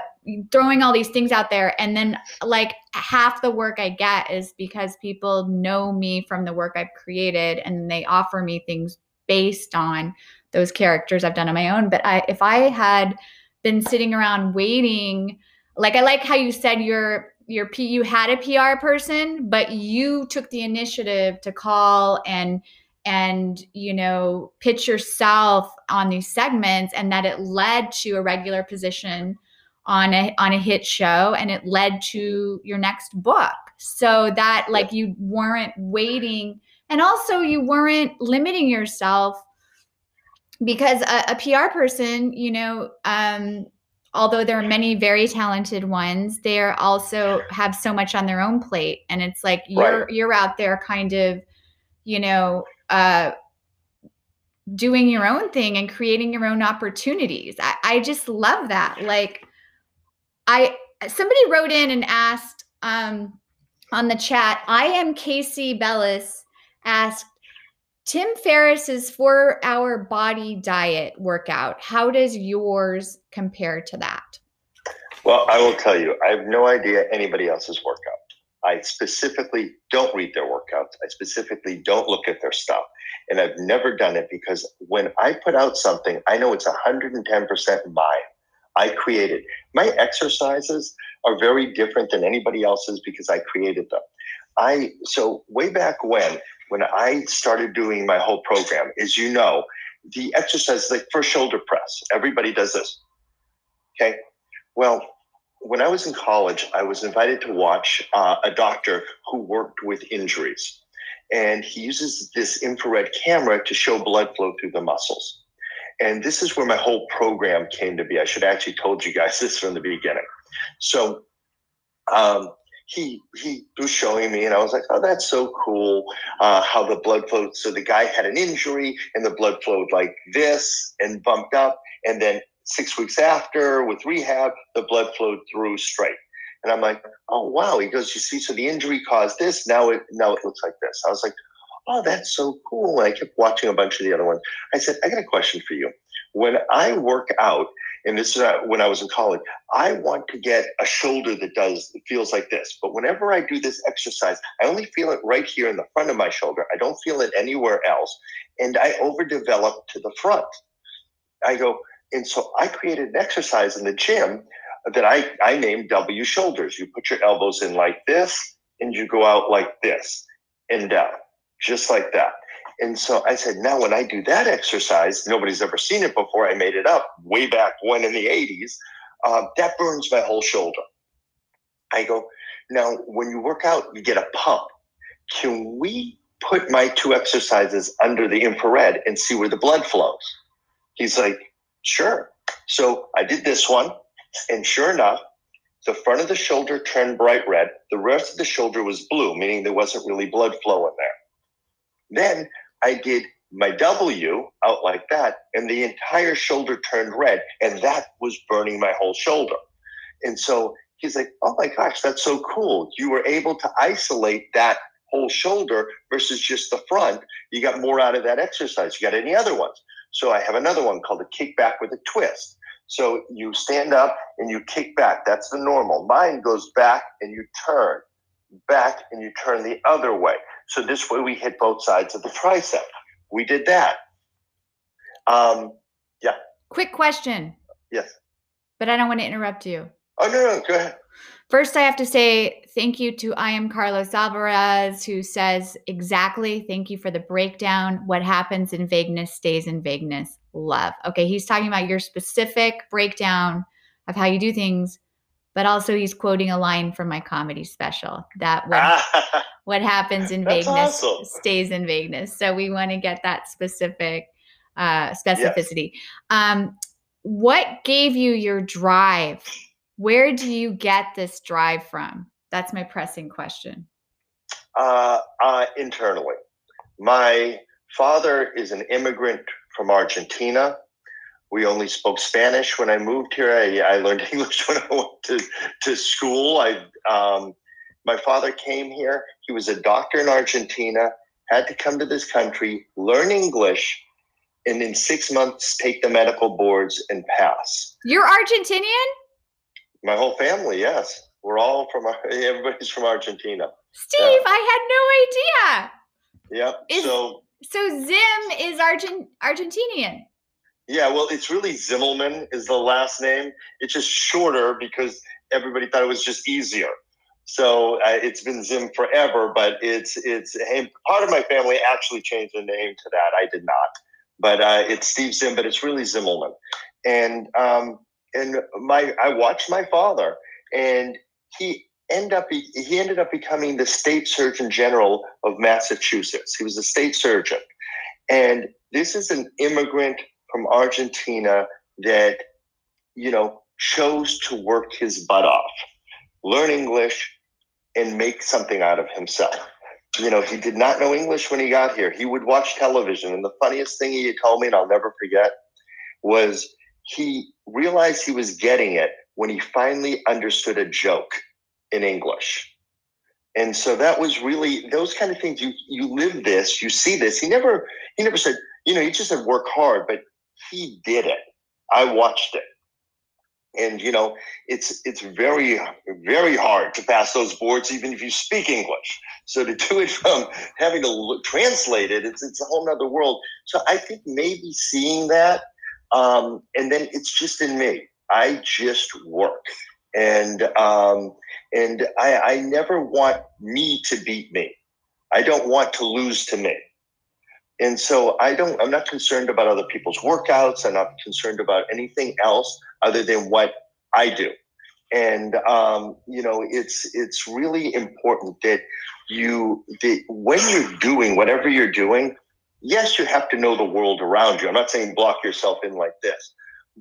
throwing all these things out there and then like half the work I get is because people know me from the work I've created and they offer me things based on those characters I've done on my own. But I if I had been sitting around waiting, like I like how you said you're your P you had a PR person, but you took the initiative to call and and you know pitch yourself on these segments and that it led to a regular position on a on a hit show and it led to your next book. So that like you weren't waiting and also you weren't limiting yourself because a, a PR person, you know, um, although there are many very talented ones, they are also have so much on their own plate, and it's like you're right. you're out there kind of you know, uh, doing your own thing and creating your own opportunities. I, I just love that. Like, I somebody wrote in and asked um, on the chat. I am Casey Bellis asked Tim Ferriss's four hour body diet workout. How does yours compare to that? Well, I will tell you, I have no idea anybody else's workout. I specifically don't read their workouts. I specifically don't look at their stuff. And I've never done it because when I put out something, I know it's 110% mine. I created. My exercises are very different than anybody else's because I created them. I so way back when when I started doing my whole program, as you know, the exercise like for shoulder press, everybody does this. Okay. Well, when I was in college, I was invited to watch uh, a doctor who worked with injuries. And he uses this infrared camera to show blood flow through the muscles. And this is where my whole program came to be. I should actually told you guys this from the beginning. So um, he he was showing me, and I was like, "Oh, that's so cool! Uh, how the blood flowed." So the guy had an injury, and the blood flowed like this and bumped up, and then six weeks after with rehab, the blood flowed through straight. And I'm like, "Oh wow!" He goes, "You see, so the injury caused this. Now it now it looks like this." I was like, "Oh, that's so cool!" And I kept watching a bunch of the other ones. I said, "I got a question for you. When I work out." And this is uh, when I was in college. I want to get a shoulder that does feels like this, but whenever I do this exercise, I only feel it right here in the front of my shoulder. I don't feel it anywhere else, and I overdevelop to the front. I go, and so I created an exercise in the gym that I I named W shoulders. You put your elbows in like this, and you go out like this and down, just like that. And so I said, now when I do that exercise, nobody's ever seen it before. I made it up way back when in the 80s. Uh, that burns my whole shoulder. I go, now when you work out, you get a pump. Can we put my two exercises under the infrared and see where the blood flows? He's like, sure. So I did this one, and sure enough, the front of the shoulder turned bright red. The rest of the shoulder was blue, meaning there wasn't really blood flow in there. Then I did my W out like that, and the entire shoulder turned red, and that was burning my whole shoulder. And so he's like, Oh my gosh, that's so cool. You were able to isolate that whole shoulder versus just the front. You got more out of that exercise. You got any other ones? So I have another one called a kickback with a twist. So you stand up and you kick back. That's the normal. Mine goes back and you turn, back and you turn the other way. So this way we hit both sides of the tricep. We did that. Um, yeah. Quick question. Yes. But I don't want to interrupt you. Oh, no, no, go ahead. First, I have to say thank you to I am Carlos Alvarez, who says exactly thank you for the breakdown. What happens in vagueness stays in vagueness. Love. Okay, he's talking about your specific breakdown of how you do things but also he's quoting a line from my comedy special that what, what happens in vagueness awesome. stays in vagueness. So we want to get that specific uh, specificity. Yes. Um, what gave you your drive? Where do you get this drive from? That's my pressing question. Uh, uh, internally. My father is an immigrant from Argentina we only spoke Spanish when I moved here. I, I learned English when I went to, to school. I um, my father came here. He was a doctor in Argentina. Had to come to this country, learn English, and in six months take the medical boards and pass. You're Argentinian. My whole family, yes, we're all from. Everybody's from Argentina. Steve, yeah. I had no idea. Yep. Is, so so Zim is Argent Argentinian. Yeah, well, it's really Zimmelman is the last name. It's just shorter because everybody thought it was just easier. So uh, it's been Zim forever, but it's it's part of my family actually changed the name to that. I did not, but uh, it's Steve Zim, but it's really Zimmelman. And um, and my I watched my father, and he end up he ended up becoming the state surgeon general of Massachusetts. He was a state surgeon, and this is an immigrant from Argentina that, you know, chose to work his butt off, learn English, and make something out of himself. you know, he did not know English when he got here. He would watch television. And the funniest thing he told me, and I'll never forget, was he realized he was getting it when he finally understood a joke in English. And so that was really those kind of things. You you live this, you see this. He never he never said, you know, he just said work hard, but he did it. I watched it. And you know it's it's very very hard to pass those boards even if you speak english. So to do it from having to look, translate it it's it's a whole nother world. So i think maybe seeing that um, and then it's just in me. I just work. And um, and I, I never want me to beat me. I don't want to lose to me and so I don't, I'm not concerned about other people's workouts. I'm not concerned about anything else other than what I do. And um, you know, it's it's really important that you that when you're doing whatever you're doing, yes, you have to know the world around you. I'm not saying block yourself in like this,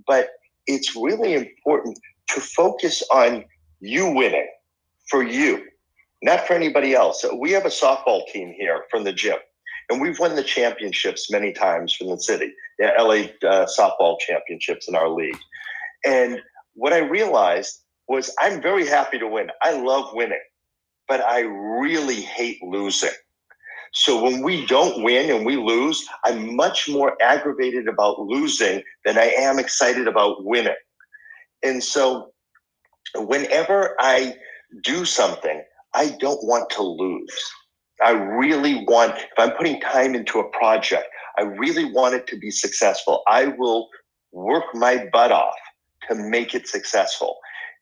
but it's really important to focus on you winning for you, not for anybody else. We have a softball team here from the gym and we've won the championships many times from the city, the LA uh, softball championships in our league. And what I realized was I'm very happy to win. I love winning, but I really hate losing. So when we don't win and we lose, I'm much more aggravated about losing than I am excited about winning. And so whenever I do something, I don't want to lose. I really want, if I'm putting time into a project, I really want it to be successful. I will work my butt off to make it successful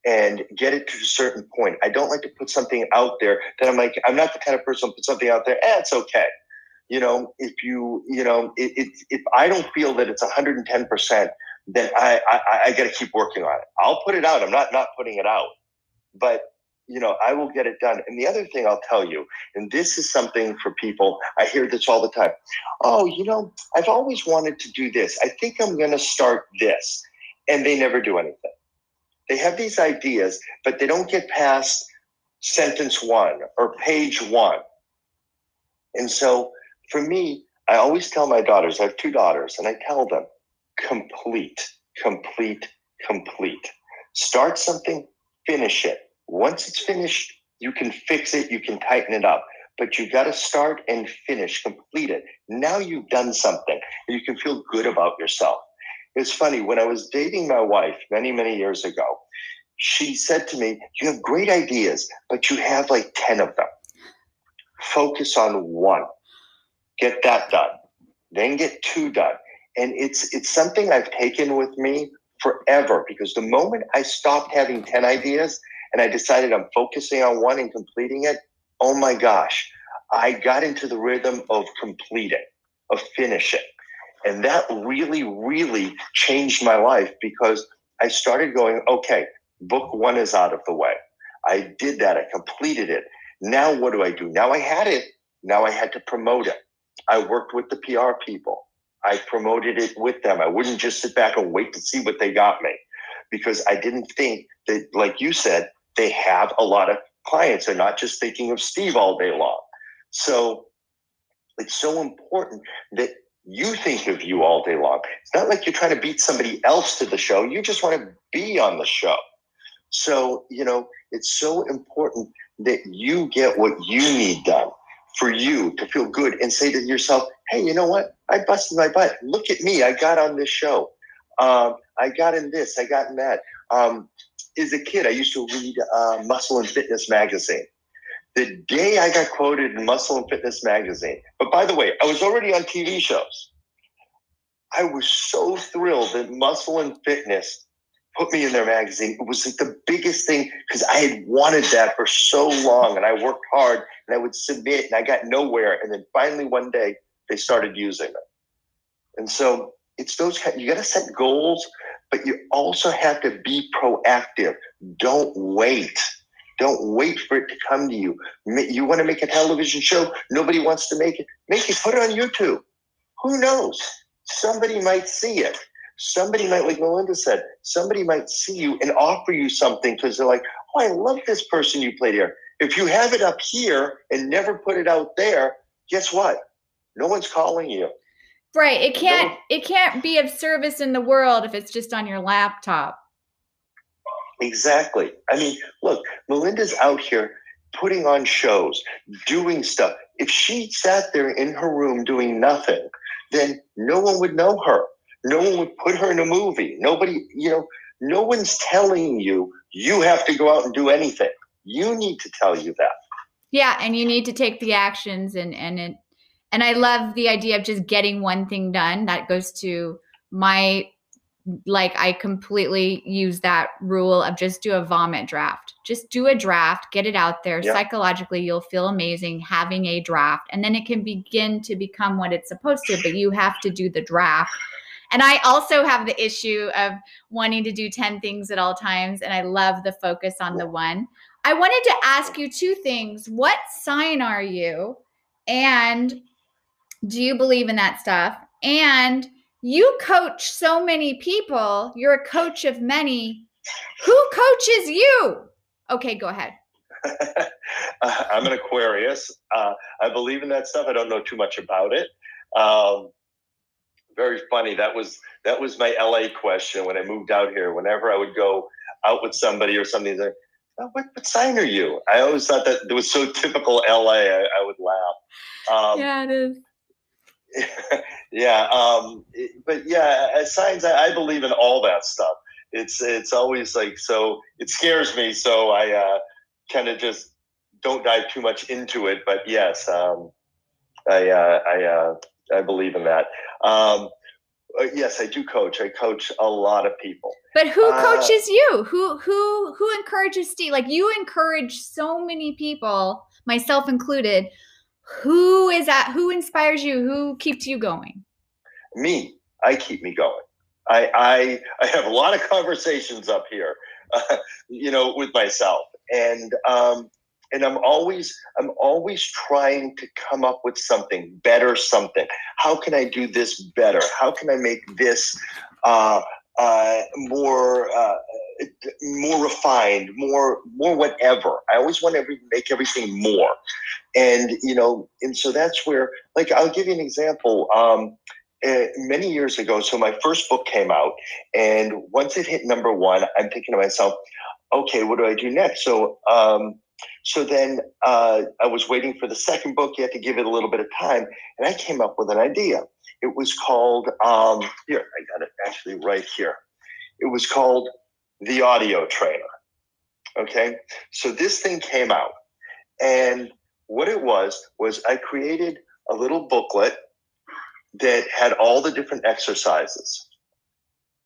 and get it to a certain point. I don't like to put something out there that I'm like, I'm not the kind of person to put something out there, eh, it's okay. You know, if you, you know, it, it, if I don't feel that it's 110%, then I, I, I got to keep working on it. I'll put it out. I'm not not putting it out, but you know, I will get it done. And the other thing I'll tell you, and this is something for people, I hear this all the time. Oh, you know, I've always wanted to do this. I think I'm going to start this. And they never do anything. They have these ideas, but they don't get past sentence one or page one. And so for me, I always tell my daughters, I have two daughters, and I tell them, complete, complete, complete. Start something, finish it once it's finished, you can fix it, you can tighten it up, but you've got to start and finish, complete it. Now you've done something you can feel good about yourself. It's funny, when I was dating my wife many, many years ago, she said to me, You have great ideas, but you have like 10 of them. Focus on one, get that done, then get two done. And it's it's something I've taken with me forever because the moment I stopped having 10 ideas and I decided I'm focusing on one and completing it, oh my gosh, I got into the rhythm of completing, of finishing. And that really, really changed my life because I started going, okay, book one is out of the way. I did that, I completed it. Now what do I do? Now I had it, now I had to promote it. I worked with the PR people. I promoted it with them. I wouldn't just sit back and wait to see what they got me because I didn't think that, like you said, they have a lot of clients. They're not just thinking of Steve all day long. So it's so important that you think of you all day long. It's not like you're trying to beat somebody else to the show. You just want to be on the show. So, you know, it's so important that you get what you need done for you to feel good and say to yourself, hey, you know what? I busted my butt. Look at me. I got on this show. Um, I got in this. I got in that. Um, as a kid, I used to read uh, Muscle and Fitness magazine. The day I got quoted in Muscle and Fitness magazine, but by the way, I was already on TV shows. I was so thrilled that Muscle and Fitness put me in their magazine. It was like the biggest thing because I had wanted that for so long and I worked hard and I would submit and I got nowhere. And then finally one day they started using it. And so it's those, you got to set goals but you also have to be proactive. Don't wait. Don't wait for it to come to you. You want to make a television show? Nobody wants to make it. Make it. Put it on YouTube. Who knows? Somebody might see it. Somebody might, like Melinda said, somebody might see you and offer you something because they're like, oh, I love this person you played here. If you have it up here and never put it out there, guess what? No one's calling you. Right. It can't it can't be of service in the world if it's just on your laptop. Exactly. I mean, look, Melinda's out here putting on shows, doing stuff. If she sat there in her room doing nothing, then no one would know her. No one would put her in a movie. Nobody, you know, no one's telling you you have to go out and do anything. You need to tell you that. Yeah, and you need to take the actions and and it and I love the idea of just getting one thing done. That goes to my like I completely use that rule of just do a vomit draft. Just do a draft, get it out there. Psychologically, you'll feel amazing having a draft, and then it can begin to become what it's supposed to. But you have to do the draft. And I also have the issue of wanting to do 10 things at all times. And I love the focus on the one. I wanted to ask you two things. What sign are you? And do you believe in that stuff? And you coach so many people, you're a coach of many. Who coaches you? Okay, go ahead. I'm an Aquarius. Uh, I believe in that stuff. I don't know too much about it. Um, very funny. That was that was my LA question when I moved out here. Whenever I would go out with somebody or something, like, oh, what, what sign are you? I always thought that it was so typical LA. I, I would laugh. Um, yeah, it is. Yeah, um, but yeah, as signs, I, I, believe in all that stuff. It's it's always like so. It scares me, so I uh, kind of just don't dive too much into it. But yes, um, I uh, I uh, I believe in that. Um, uh, yes, I do coach. I coach a lot of people. But who uh, coaches you? Who who who encourages Steve? Like you encourage so many people, myself included, who is that who inspires you? Who keeps you going? Me. I keep me going. I i, I have a lot of conversations up here uh, you know with myself. And um and i'm always i'm always trying to come up with something better something. How can i do this better? How can i make this uh uh, more uh, more refined, more more whatever. I always want to make everything more, and you know, and so that's where, like, I'll give you an example. Um, uh, many years ago, so my first book came out, and once it hit number one, I'm thinking to myself, okay, what do I do next? So, um, so then uh, I was waiting for the second book. You had to give it a little bit of time, and I came up with an idea. It was called um, here. I got it actually right here. It was called the Audio Trainer. Okay, so this thing came out, and what it was was I created a little booklet that had all the different exercises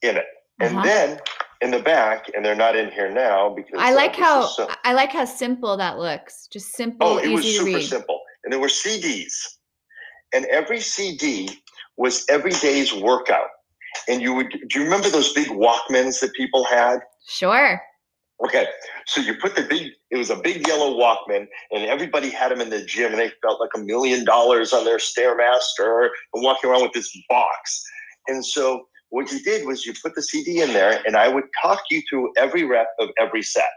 in it, and uh-huh. then in the back, and they're not in here now because I like uh, how so, I like how simple that looks. Just simple. Oh, it was super simple, and there were CDs, and every CD was every day's workout. And you would do you remember those big Walkmans that people had? Sure. Okay, so you put the big, it was a big yellow Walkman, and everybody had them in the gym, and they felt like a million dollars on their Stairmaster and walking around with this box. And so what you did was you put the CD in there, and I would talk you through every rep of every set.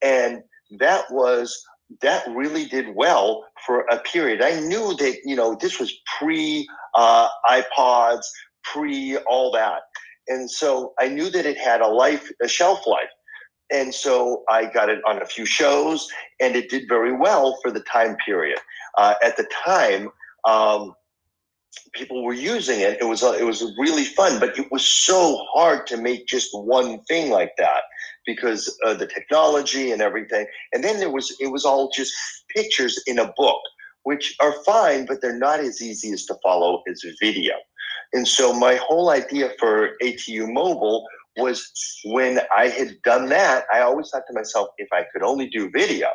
And that was that really did well for a period. I knew that you know this was pre uh, iPods, pre all that, and so I knew that it had a life, a shelf life. And so I got it on a few shows, and it did very well for the time period. Uh, at the time, um, people were using it. It was uh, it was really fun, but it was so hard to make just one thing like that because of the technology and everything. And then there was it was all just pictures in a book, which are fine, but they're not as easy as to follow as video. And so my whole idea for ATU Mobile was when I had done that, I always thought to myself, if I could only do video.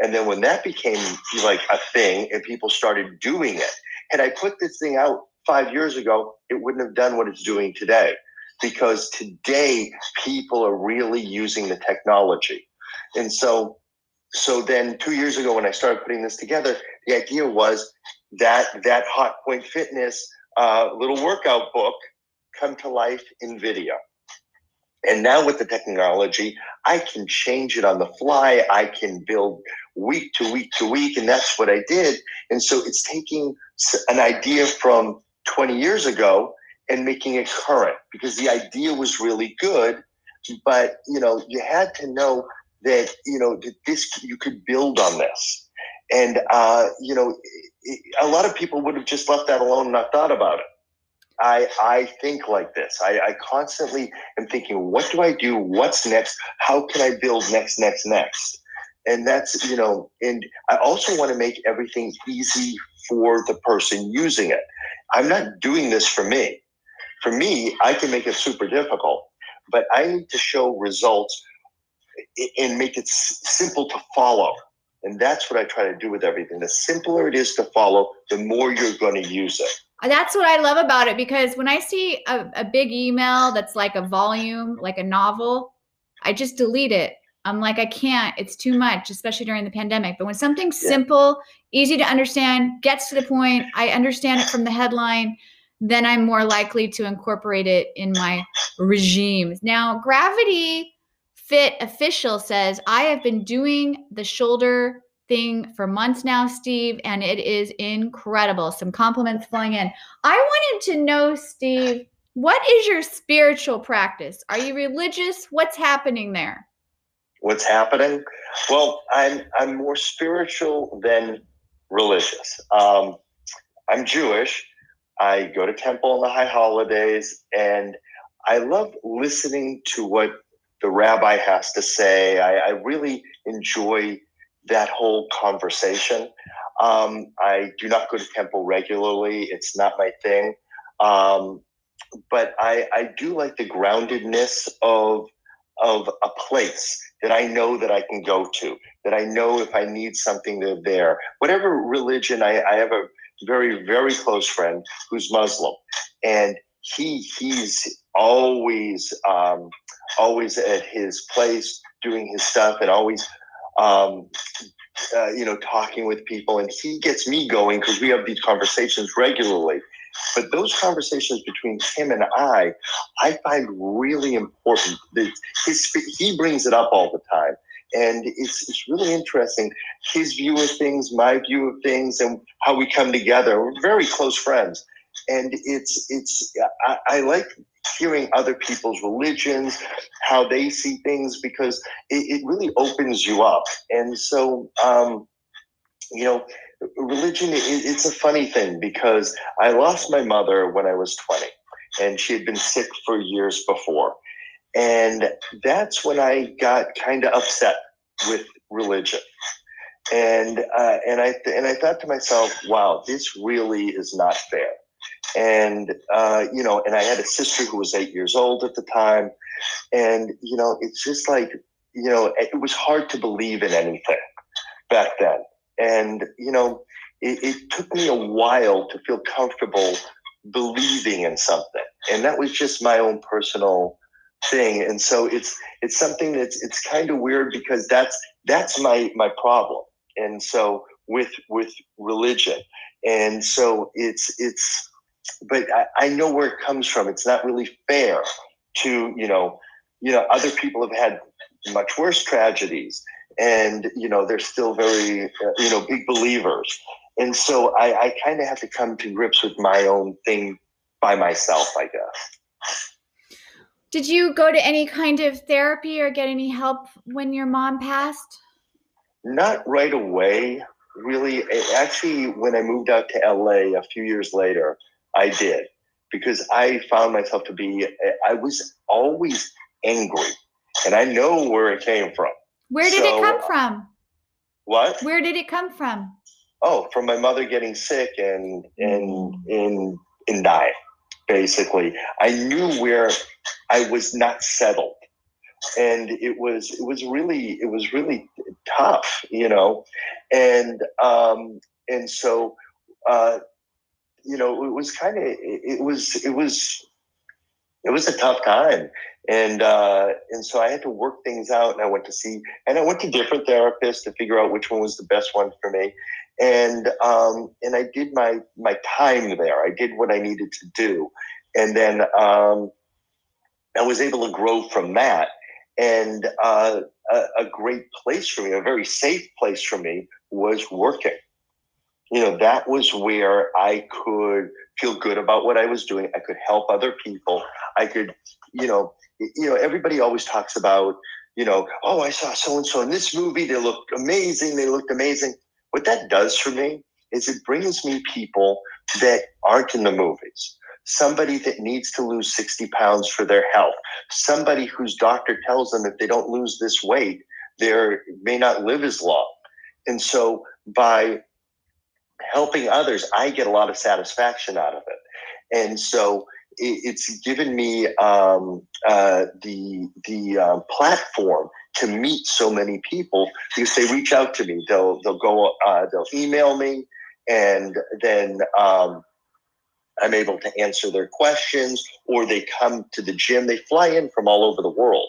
And then when that became like a thing and people started doing it, had I put this thing out five years ago, it wouldn't have done what it's doing today. Because today people are really using the technology. And so so then two years ago when I started putting this together, the idea was that that Hot Point Fitness uh, little workout book come to life in video. And now with the technology, I can change it on the fly. I can build week to week to week. And that's what I did. And so it's taking an idea from 20 years ago and making it current because the idea was really good. But, you know, you had to know that, you know, that this, you could build on this. And, uh, you know, a lot of people would have just left that alone and not thought about it. I, I think like this. I, I constantly am thinking, what do I do? What's next? How can I build next, next, next? And that's, you know, and I also want to make everything easy for the person using it. I'm not doing this for me. For me, I can make it super difficult, but I need to show results and make it simple to follow. And that's what I try to do with everything. The simpler it is to follow, the more you're going to use it. That's what I love about it because when I see a, a big email that's like a volume, like a novel, I just delete it. I'm like, I can't, it's too much, especially during the pandemic. But when something's yeah. simple, easy to understand, gets to the point, I understand it from the headline, then I'm more likely to incorporate it in my regimes. Now, Gravity Fit Official says, I have been doing the shoulder thing for months now, Steve, and it is incredible. Some compliments flowing in. I wanted to know, Steve, what is your spiritual practice? Are you religious? What's happening there? What's happening? Well, I'm I'm more spiritual than religious. Um, I'm Jewish. I go to temple on the high holidays, and I love listening to what the rabbi has to say. I, I really enjoy that whole conversation. Um, I do not go to temple regularly; it's not my thing. Um, but I, I do like the groundedness of of a place that I know that I can go to, that I know if I need something, they're there. Whatever religion, I, I have a very, very close friend who's Muslim, and he he's always um, always at his place doing his stuff and always um, uh, you know, talking with people, and he gets me going because we have these conversations regularly. But those conversations between him and I, I find really important. He brings it up all the time. And it's, it's really interesting. His view of things, my view of things, and how we come together. We're very close friends. And it's, it's, I, I like hearing other people's religions, how they see things, because it, it really opens you up. And so, um, you know, religion, it, it's a funny thing because I lost my mother when I was 20, and she had been sick for years before. And that's when I got kind of upset with religion. And uh, and I th- and I thought to myself, wow, this really is not fair and uh, you know, and I had a sister who was eight years old at the time, and you know, it's just like you know, it was hard to believe in anything back then, and you know, it, it took me a while to feel comfortable believing in something, and that was just my own personal thing, and so it's it's something that's it's kind of weird because that's that's my my problem, and so with with religion. And so it's it's but I, I know where it comes from. It's not really fair to you know, you know, other people have had much worse tragedies, and you know they're still very uh, you know big believers. And so I, I kind of have to come to grips with my own thing by myself, I guess. Did you go to any kind of therapy or get any help when your mom passed? Not right away, really. Actually, when I moved out to LA a few years later, I did because I found myself to be, I was always angry and I know where it came from. Where did so, it come from? What? Where did it come from? Oh, from my mother getting sick and and and and dying, basically. I knew where I was not settled. And it was it was really it was really tough, you know. And um and so uh you know, it was kind of it was it was it was a tough time, and uh, and so I had to work things out. And I went to see, and I went to different therapists to figure out which one was the best one for me. And um, and I did my my time there. I did what I needed to do, and then um, I was able to grow from that. And uh, a, a great place for me, a very safe place for me was working. You know, that was where I could feel good about what I was doing. I could help other people. I could, you know, you know, everybody always talks about, you know, oh, I saw so and so in this movie. They looked amazing. They looked amazing. What that does for me is it brings me people that aren't in the movies. Somebody that needs to lose 60 pounds for their health. Somebody whose doctor tells them if they don't lose this weight, they may not live as long. And so by helping others, I get a lot of satisfaction out of it. And so it's given me um, uh, the the uh, platform to meet so many people because they reach out to me. They'll they'll go uh, they'll email me, and then um, I'm able to answer their questions. Or they come to the gym. They fly in from all over the world,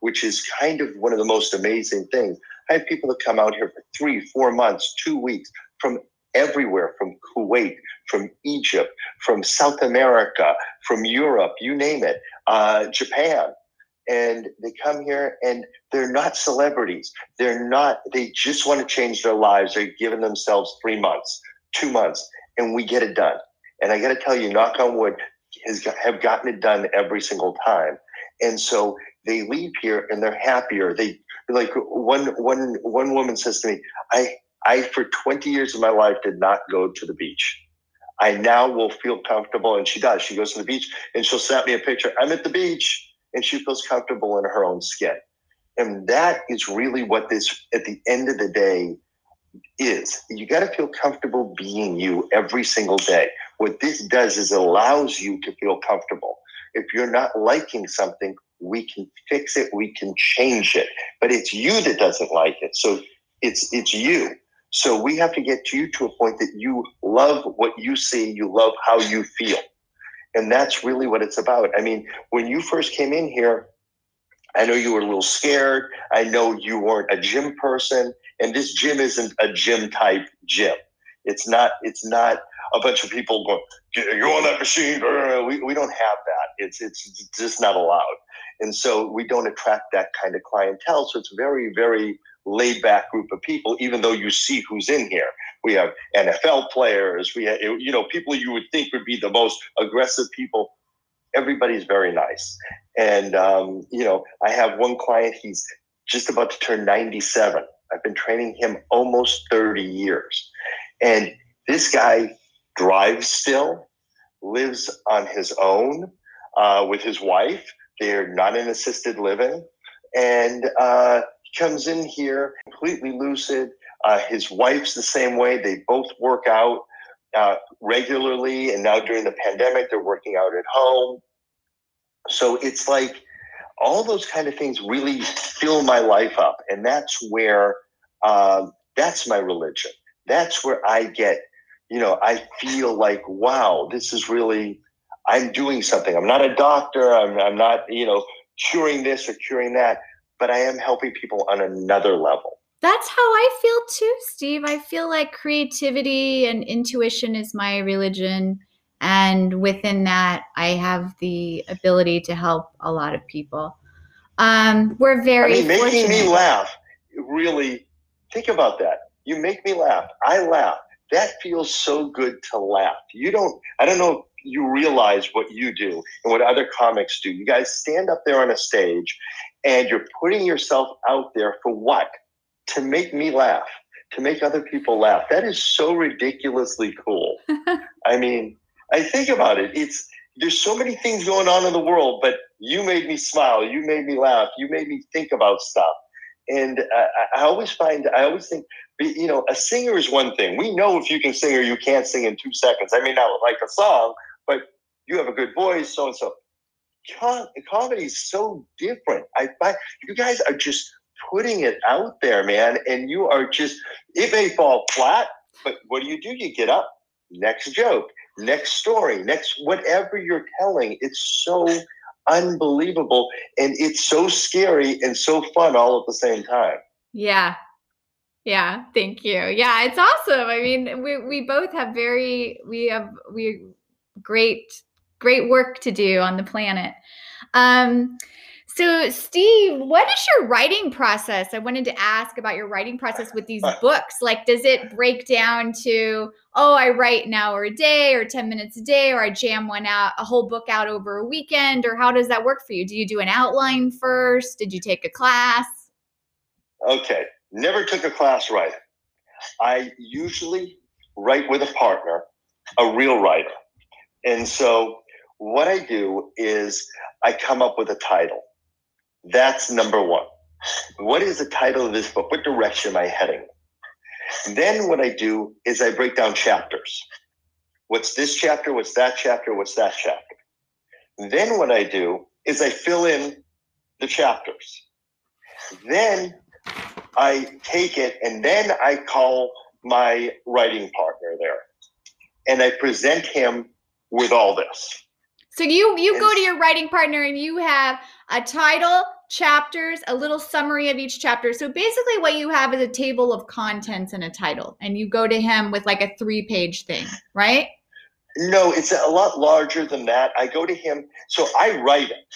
which is kind of one of the most amazing things. I have people that come out here for three, four months, two weeks from everywhere from Kuwait, from Egypt, from South America, from Europe, you name it, uh, Japan. And they come here and they're not celebrities. They're not, they just want to change their lives. They're giving themselves three months, two months, and we get it done. And I got to tell you, knock on wood, has have gotten it done every single time. And so they leave here and they're happier. They like one one one woman says to me, I I, for 20 years of my life, did not go to the beach. I now will feel comfortable, and she does. She goes to the beach and she'll snap me a picture. I'm at the beach, and she feels comfortable in her own skin. And that is really what this, at the end of the day, is. You got to feel comfortable being you every single day. What this does is allows you to feel comfortable. If you're not liking something, we can fix it, we can change it. But it's you that doesn't like it. So it's it's you. So we have to get you to a point that you love what you see, you love how you feel. And that's really what it's about. I mean, when you first came in here, I know you were a little scared. I know you weren't a gym person, and this gym isn't a gym type gym. It's not. It's not a bunch of people going, "You on that machine?" We, we don't have that. It's it's just not allowed, and so we don't attract that kind of clientele. So it's very very laid back group of people, even though you see who's in here. We have NFL players, we have, you know, people you would think would be the most aggressive people. Everybody's very nice. And, um, you know, I have one client, he's just about to turn 97. I've been training him almost 30 years. And this guy drives still, lives on his own uh, with his wife. They're not in assisted living. And, uh, comes in here completely lucid. Uh, his wife's the same way. They both work out uh, regularly, and now during the pandemic, they're working out at home. So it's like all those kind of things really fill my life up, and that's where um, that's my religion. That's where I get, you know, I feel like, wow, this is really, I'm doing something. I'm not a doctor. I'm, I'm not, you know, curing this or curing that but I am helping people on another level. That's how I feel too, Steve. I feel like creativity and intuition is my religion. And within that, I have the ability to help a lot of people. Um, we're very I mean, making fortunate. me laugh. Really, think about that. You make me laugh. I laugh. That feels so good to laugh. You don't. I don't know you realize what you do and what other comics do. You guys stand up there on a stage and you're putting yourself out there for what? To make me laugh, to make other people laugh. That is so ridiculously cool. I mean, I think about it. It's there's so many things going on in the world, but you made me smile. You made me laugh. You made me think about stuff. And I, I always find, I always think, you know, a singer is one thing. We know if you can sing or you can't sing in two seconds. I may not like a song, but you have a good voice, so and so comedy is so different. I find you guys are just putting it out there, man, and you are just it may fall flat, but what do you do? You get up, next joke, next story, next whatever you're telling. It's so unbelievable and it's so scary and so fun all at the same time. Yeah. Yeah, thank you. Yeah, it's awesome. I mean, we we both have very we have we great great work to do on the planet. Um, So, Steve, what is your writing process? I wanted to ask about your writing process with these books. Like, does it break down to, oh, I write an hour a day or 10 minutes a day, or I jam one out, a whole book out over a weekend? Or how does that work for you? Do you do an outline first? Did you take a class? Okay, never took a class writing. I usually write with a partner, a real writer. And so, what I do is I come up with a title that's number one. What is the title of this book? What direction am I heading? Then what I do is I break down chapters. What's this chapter? What's that chapter? What's that chapter? Then what I do is I fill in the chapters. Then I take it and then I call my writing partner there and I present him with all this. So you you go to your writing partner and you have a title, chapters, a little summary of each chapter. So basically what you have is a table of contents and a title and you go to him with like a 3-page thing, right? No, it's a lot larger than that. I go to him, so I write it.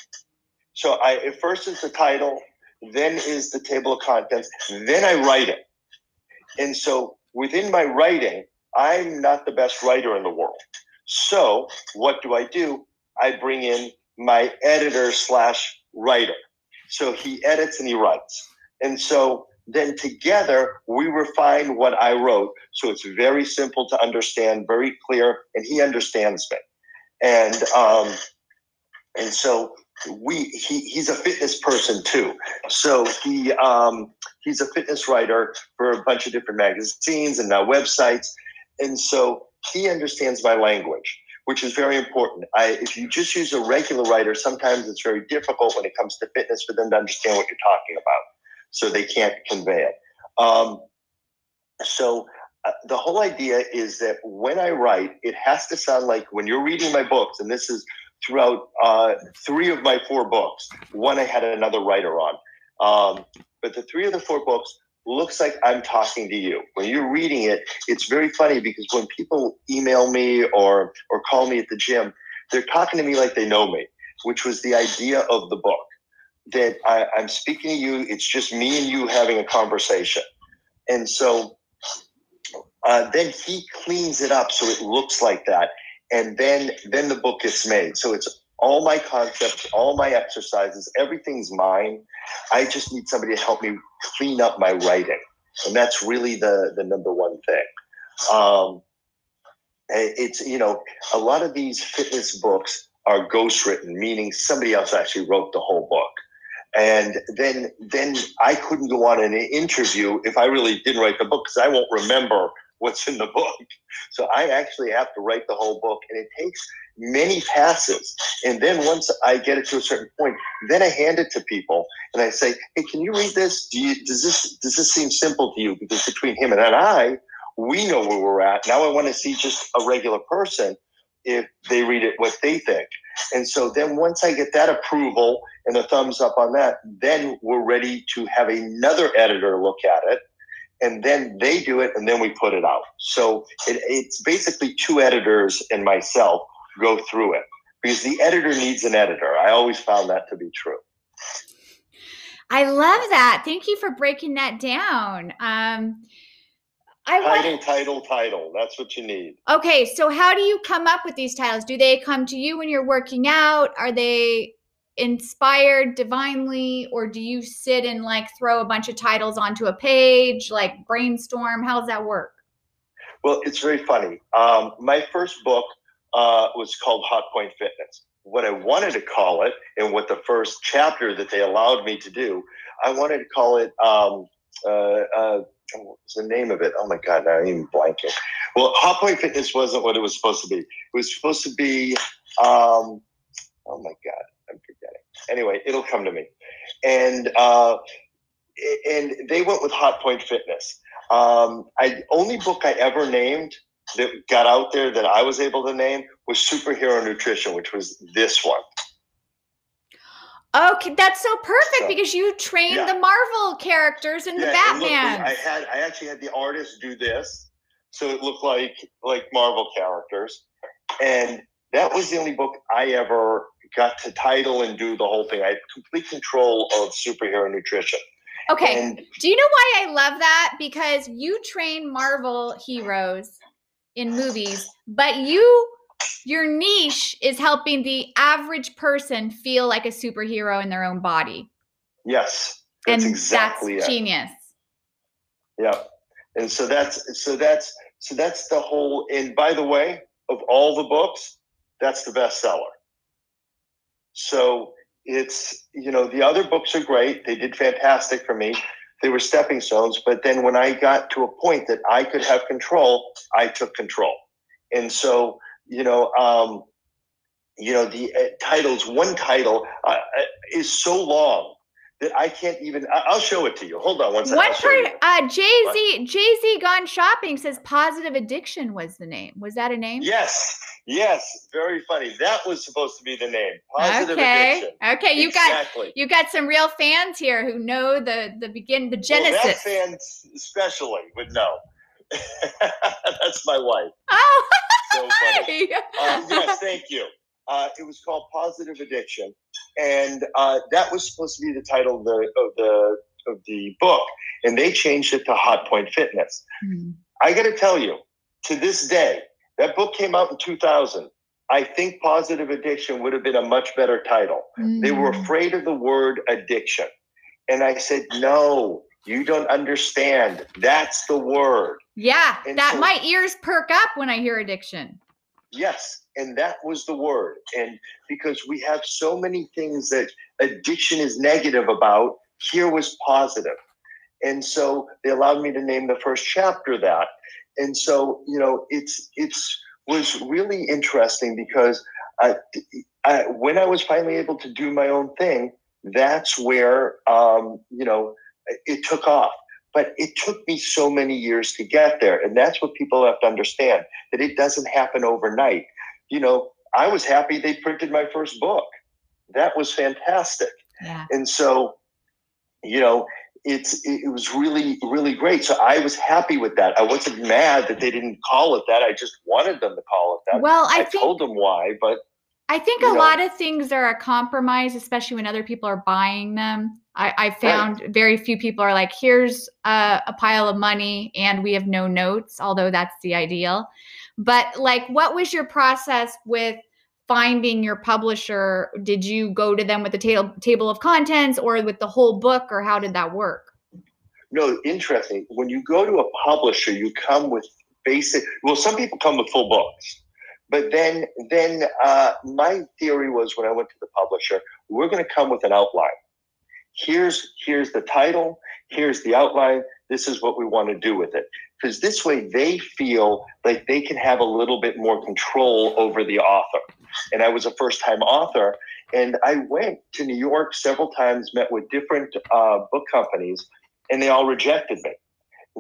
So I first is the title, then is the table of contents, then I write it. And so within my writing, I'm not the best writer in the world. So what do I do? I bring in my editor slash writer. So he edits and he writes. And so then together we refine what I wrote. So it's very simple to understand, very clear, and he understands me. And um, and so we he, he's a fitness person too. So he um, he's a fitness writer for a bunch of different magazines and now websites. And so he understands my language which is very important. I, if you just use a regular writer, sometimes it's very difficult when it comes to fitness for them to understand what you're talking about. So they can't convey it. Um, so uh, the whole idea is that when I write, it has to sound like when you're reading my books, and this is throughout uh, three of my four books. One I had another writer on. Um, but the three of the four books, looks like I'm talking to you. When you're reading it, it's very funny because when people email me or or call me at the gym, they're talking to me like they know me, which was the idea of the book. That I, I'm speaking to you, it's just me and you having a conversation. And so uh, then he cleans it up so it looks like that. And then then the book gets made. So it's all my concepts, all my exercises, everything's mine. I just need somebody to help me clean up my writing. And that's really the, the number one thing. Um, it's, you know, a lot of these fitness books are ghostwritten, meaning somebody else actually wrote the whole book. And then, then I couldn't go on an interview if I really didn't write the book because I won't remember what's in the book. So I actually have to write the whole book, and it takes many passes. And then once I get it to a certain point, then I hand it to people and I say, "Hey, can you read this? Do you does this does this seem simple to you?" Because between him and I, we know where we're at. Now I want to see just a regular person if they read it what they think. And so then once I get that approval and a thumbs up on that, then we're ready to have another editor look at it and then they do it and then we put it out. So it, it's basically two editors and myself go through it because the editor needs an editor. I always found that to be true. I love that. Thank you for breaking that down. Um, I title, want... title, title. That's what you need. Okay, so how do you come up with these titles? Do they come to you when you're working out? Are they inspired divinely or do you sit and like throw a bunch of titles onto a page like brainstorm how does that work well it's very funny um, my first book uh, was called hot point fitness what i wanted to call it and what the first chapter that they allowed me to do i wanted to call it um, uh, uh, what's the name of it? Oh my God, now I'm even blanking. Well, Hot Point Fitness wasn't what it was supposed to be. It was supposed to be, um, oh my God, I'm forgetting. Anyway, it'll come to me. And uh, and they went with Hot Point Fitness. Um, I only book I ever named that got out there that I was able to name was Superhero Nutrition, which was this one. Okay, that's so perfect so, because you trained yeah. the Marvel characters in yeah, the Batman. I had I actually had the artist do this, so it looked like like Marvel characters, and that was the only book I ever got to title and do the whole thing. I had complete control of superhero nutrition. Okay. And Do you know why I love that? Because you train Marvel heroes in movies, but you your niche is helping the average person feel like a superhero in their own body. yes, that's and exactly that's it. genius. Yeah. And so that's so that's so that's the whole and by the way, of all the books, that's the bestseller. So it's you know, the other books are great. They did fantastic for me. They were stepping stones, but then when I got to a point that I could have control, I took control. And so, you know, um, you know, the uh, titles, one title uh, uh, is so long that I can't even. I- I'll show it to you. Hold on one second. Show uh Jay Z Jay Z Gone Shopping says positive addiction was the name. Was that a name? Yes, yes, very funny. That was supposed to be the name. Positive okay. addiction. Okay, you got exactly. you got some real fans here who know the the begin the Well, genesis. that fan especially would know. That's my wife. oh, So funny. hi. Uh, yes, thank you. Uh, it was called Positive Addiction, and uh, that was supposed to be the title of the of the of the book, and they changed it to Hot Point Fitness. Hmm. I got to tell you, to this day, that book came out in 2000. I think Positive Addiction would have been a much better title. They were Mm. afraid of the word addiction. And I said, no, you don't understand. That's the word. Yeah, And that so- my ears perk up when I hear addiction. Yes. And that was the word. And because we have so many things that addiction is negative about, here was positive. And so they allowed me to name the first chapter that. And so, you know, it's, it's, was really interesting because I, I, when I was finally able to do my own thing, that's where um, you know it took off. But it took me so many years to get there, and that's what people have to understand that it doesn't happen overnight. You know, I was happy they printed my first book. That was fantastic, Yeah. and so you know it's it, was really really great. So I was happy with that. I wasn't mad that they didn't call it that. I just wanted them to call it that. Well, I I think told them why, but I think a know. lot of things are a compromise, especially when other people are buying them. I, I found very few people are like, here's a, a pile of money and we have no notes, although that's the ideal. But like, what was your process with finding your publisher? Did you go to them with the table table of contents or with the whole book, or how did that work? No, interesting. When you go to a publisher, you come with basic. Well, some people come with full books, but then then uh, my theory was when I went to the publisher, we're going to come with an outline. Here's here's the title. Here's the outline. This is what we want to do with it. Because this way they feel like they can have a little bit more control over the author. And I was a first time author, and I went to New York several times, met with different uh, book companies, and they all rejected me.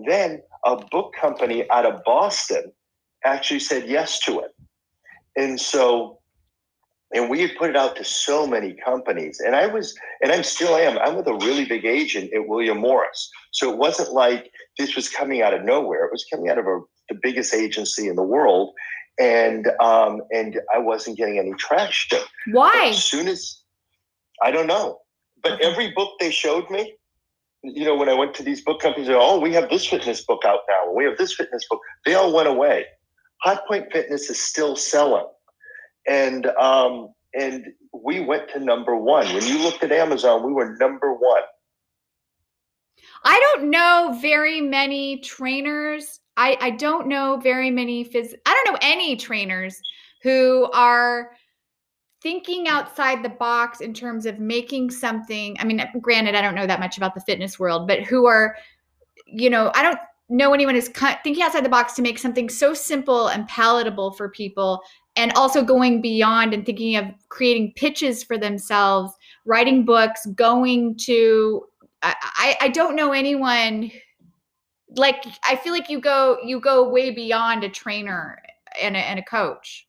Then a book company out of Boston actually said yes to it. And so, and we had put it out to so many companies. And I was, and I'm still am, I'm with a really big agent at William Morris. So it wasn't like this was coming out of nowhere. It was coming out of a, the biggest agency in the world. And um, and I wasn't getting any traction. Why? As soon as I don't know, but every book they showed me, you know, when I went to these book companies, they're, oh, we have this fitness book out now. We have this fitness book. They all went away. Hot Point Fitness is still selling, and um, and we went to number one. When you looked at Amazon, we were number one. I don't know very many trainers. I, I don't know very many phys- I don't know any trainers who are thinking outside the box in terms of making something. I mean, granted, I don't know that much about the fitness world, but who are, you know, I don't know anyone is thinking outside the box to make something so simple and palatable for people and also going beyond and thinking of creating pitches for themselves, writing books, going to I, I don't know anyone like I feel like you go you go way beyond a trainer and a, and a coach.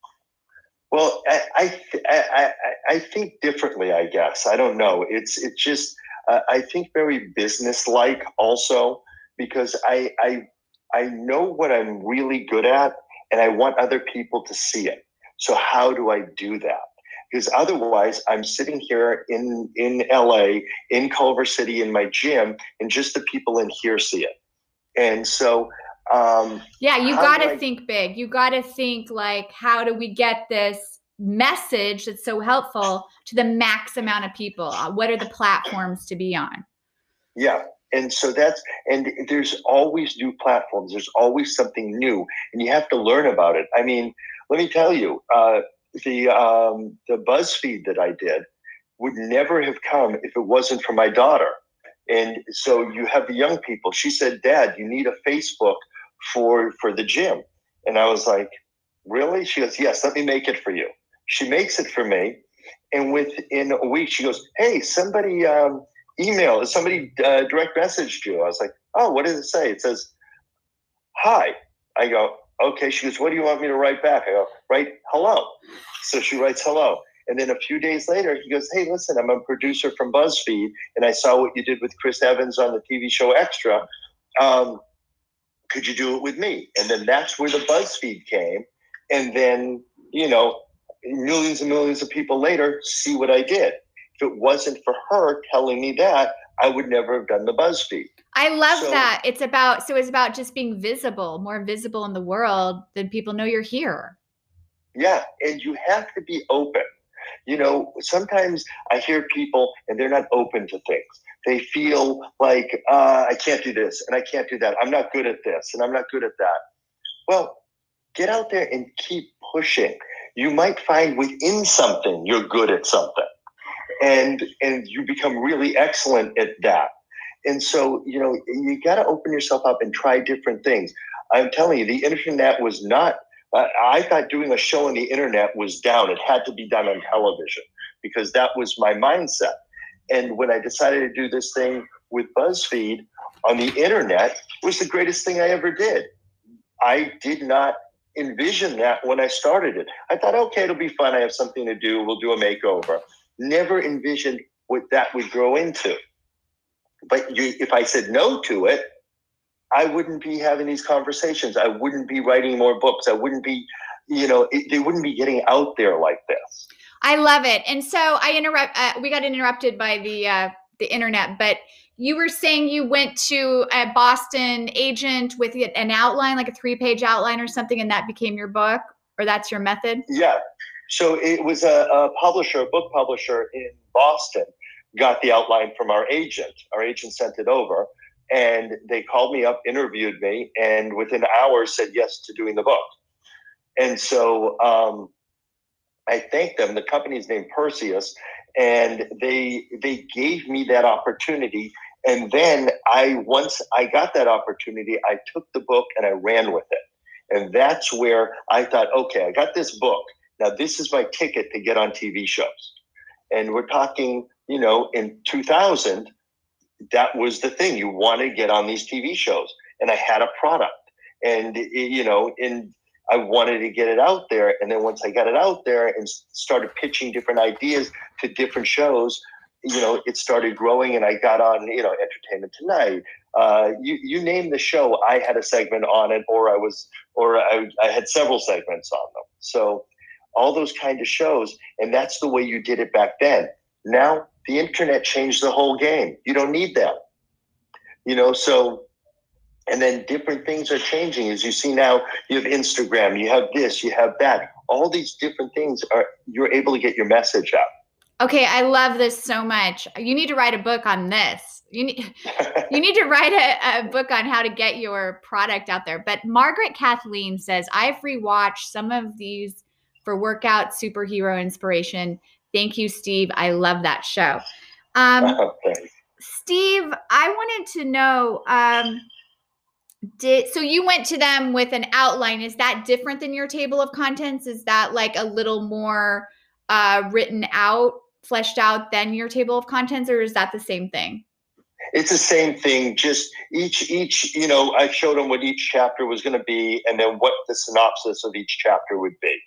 Well, I I I I think differently. I guess I don't know. It's it's just uh, I think very business like also because I I I know what I'm really good at, and I want other people to see it. So how do I do that? because otherwise I'm sitting here in in LA in Culver City in my gym, and just the people in here see it. And so, um, yeah, you got to think big. You got to think like, how do we get this message that's so helpful to the max amount of people? Uh, what are the platforms to be on? Yeah, and so that's and there's always new platforms there's always something new and you have to learn about it i mean let me tell you uh, the um, the buzzfeed that i did would never have come if it wasn't for my daughter and so you have the young people she said dad you need a facebook for for the gym and i was like really she goes yes let me make it for you she makes it for me and within a week she goes hey somebody um, email, somebody uh, direct messaged you. I was like, oh, what does it say? It says, hi. I go, okay. She goes, what do you want me to write back? I go, write hello. So she writes hello. And then a few days later, he goes, hey, listen, I'm a producer from BuzzFeed, and I saw what you did with Chris Evans on the TV show Extra. Um, could you do it with me? And then that's where the BuzzFeed came. And then, you know, millions and millions of people later see what I did if it wasn't for her telling me that, I would never have done the BuzzFeed. I love so, that. It's about so it's about just being visible, more visible in the world, than people know you're here. Yeah, and you have to be open. You know, sometimes I hear people and they're not open to things. They feel like uh, I can't do this and I can't do that. I'm not good at this and I'm not good at that. Well, get out there and keep pushing. You might find within something you're good at something and and you become really excellent at that. And so, you know, you got to open yourself up and try different things. I'm telling you, the internet was not. Uh, I thought doing a show on the internet was down. It had to be done on television because that was my mindset. And when I decided to do this thing with BuzzFeed on the internet, was the greatest thing I ever did. I did not envision that when I started it. I thought, okay, it'll be fun. I have something to do. We'll do a makeover never envisioned what that would grow into. But you, if I said no to it, I wouldn't be having these conversations. I wouldn't be writing more books. I wouldn't be, you know, it, they wouldn't be getting out there like this. I love it. And so I interrupt. Uh, we got interrupted by the uh, the internet, but you were saying you went to a Boston agent with an outline, like a three page outline or something, and that became your book, or that's your method. Yeah, so it was a, a publisher, a book publisher in Boston, got the outline from our agent. Our agent sent it over, and they called me up, interviewed me, and within hours said yes to doing the book. And so um, I thanked them. The company's named Perseus, and they they gave me that opportunity. And then I once I got that opportunity, I took the book and I ran with it. And that's where I thought, okay, I got this book. Now, this is my ticket to get on TV shows. And we're talking, you know, in 2000, that was the thing. You want to get on these TV shows. And I had a product. And, you know, and I wanted to get it out there. And then once I got it out there and started pitching different ideas to different shows, you know, it started growing and I got on, you know, Entertainment Tonight. Uh, you, you name the show, I had a segment on it or I was, or I, I had several segments on them. So all those kind of shows. And that's the way you did it back then. Now the internet changed the whole game. You don't need that. You know, so and then different things are changing as you see now you have instagram you have this you have that all these different things are you're able to get your message out okay i love this so much you need to write a book on this you need you need to write a, a, book on how to get your product out there but margaret kathleen says i've rewatched some of these for workout superhero inspiration. Thank you, Steve. I love that show. Um, okay. Steve, I wanted to know. Um, did so you went to them with an outline? Is that different than your table of contents? Is that like a little more uh, written out, fleshed out than your table of contents, or is that the same thing? It's the same thing. Just each each you know, I showed them what each chapter was going to be, and then what the synopsis of each chapter would be.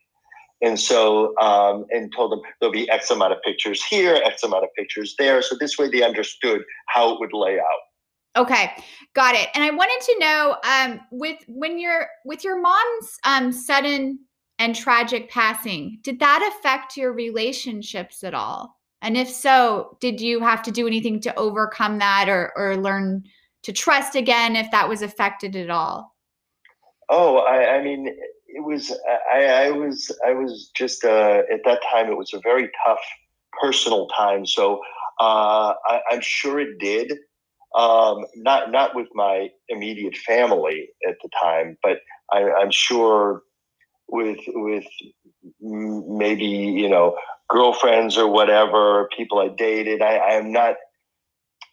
And so, um, and told them there'll be X amount of pictures here, X amount of pictures there. So this way they understood how it would lay out. Okay, got it. And I wanted to know, um, with when you're with your mom's um, sudden and tragic passing, did that affect your relationships at all? And if so, did you have to do anything to overcome that or, or learn to trust again if that was affected at all? Oh, I, I mean, it was, I, I was, I was just, uh, at that time, it was a very tough personal time. So uh, I, I'm sure it did. Um, not not with my immediate family at the time, but I, I'm sure with with maybe you know girlfriends or whatever people I dated. I, I'm not.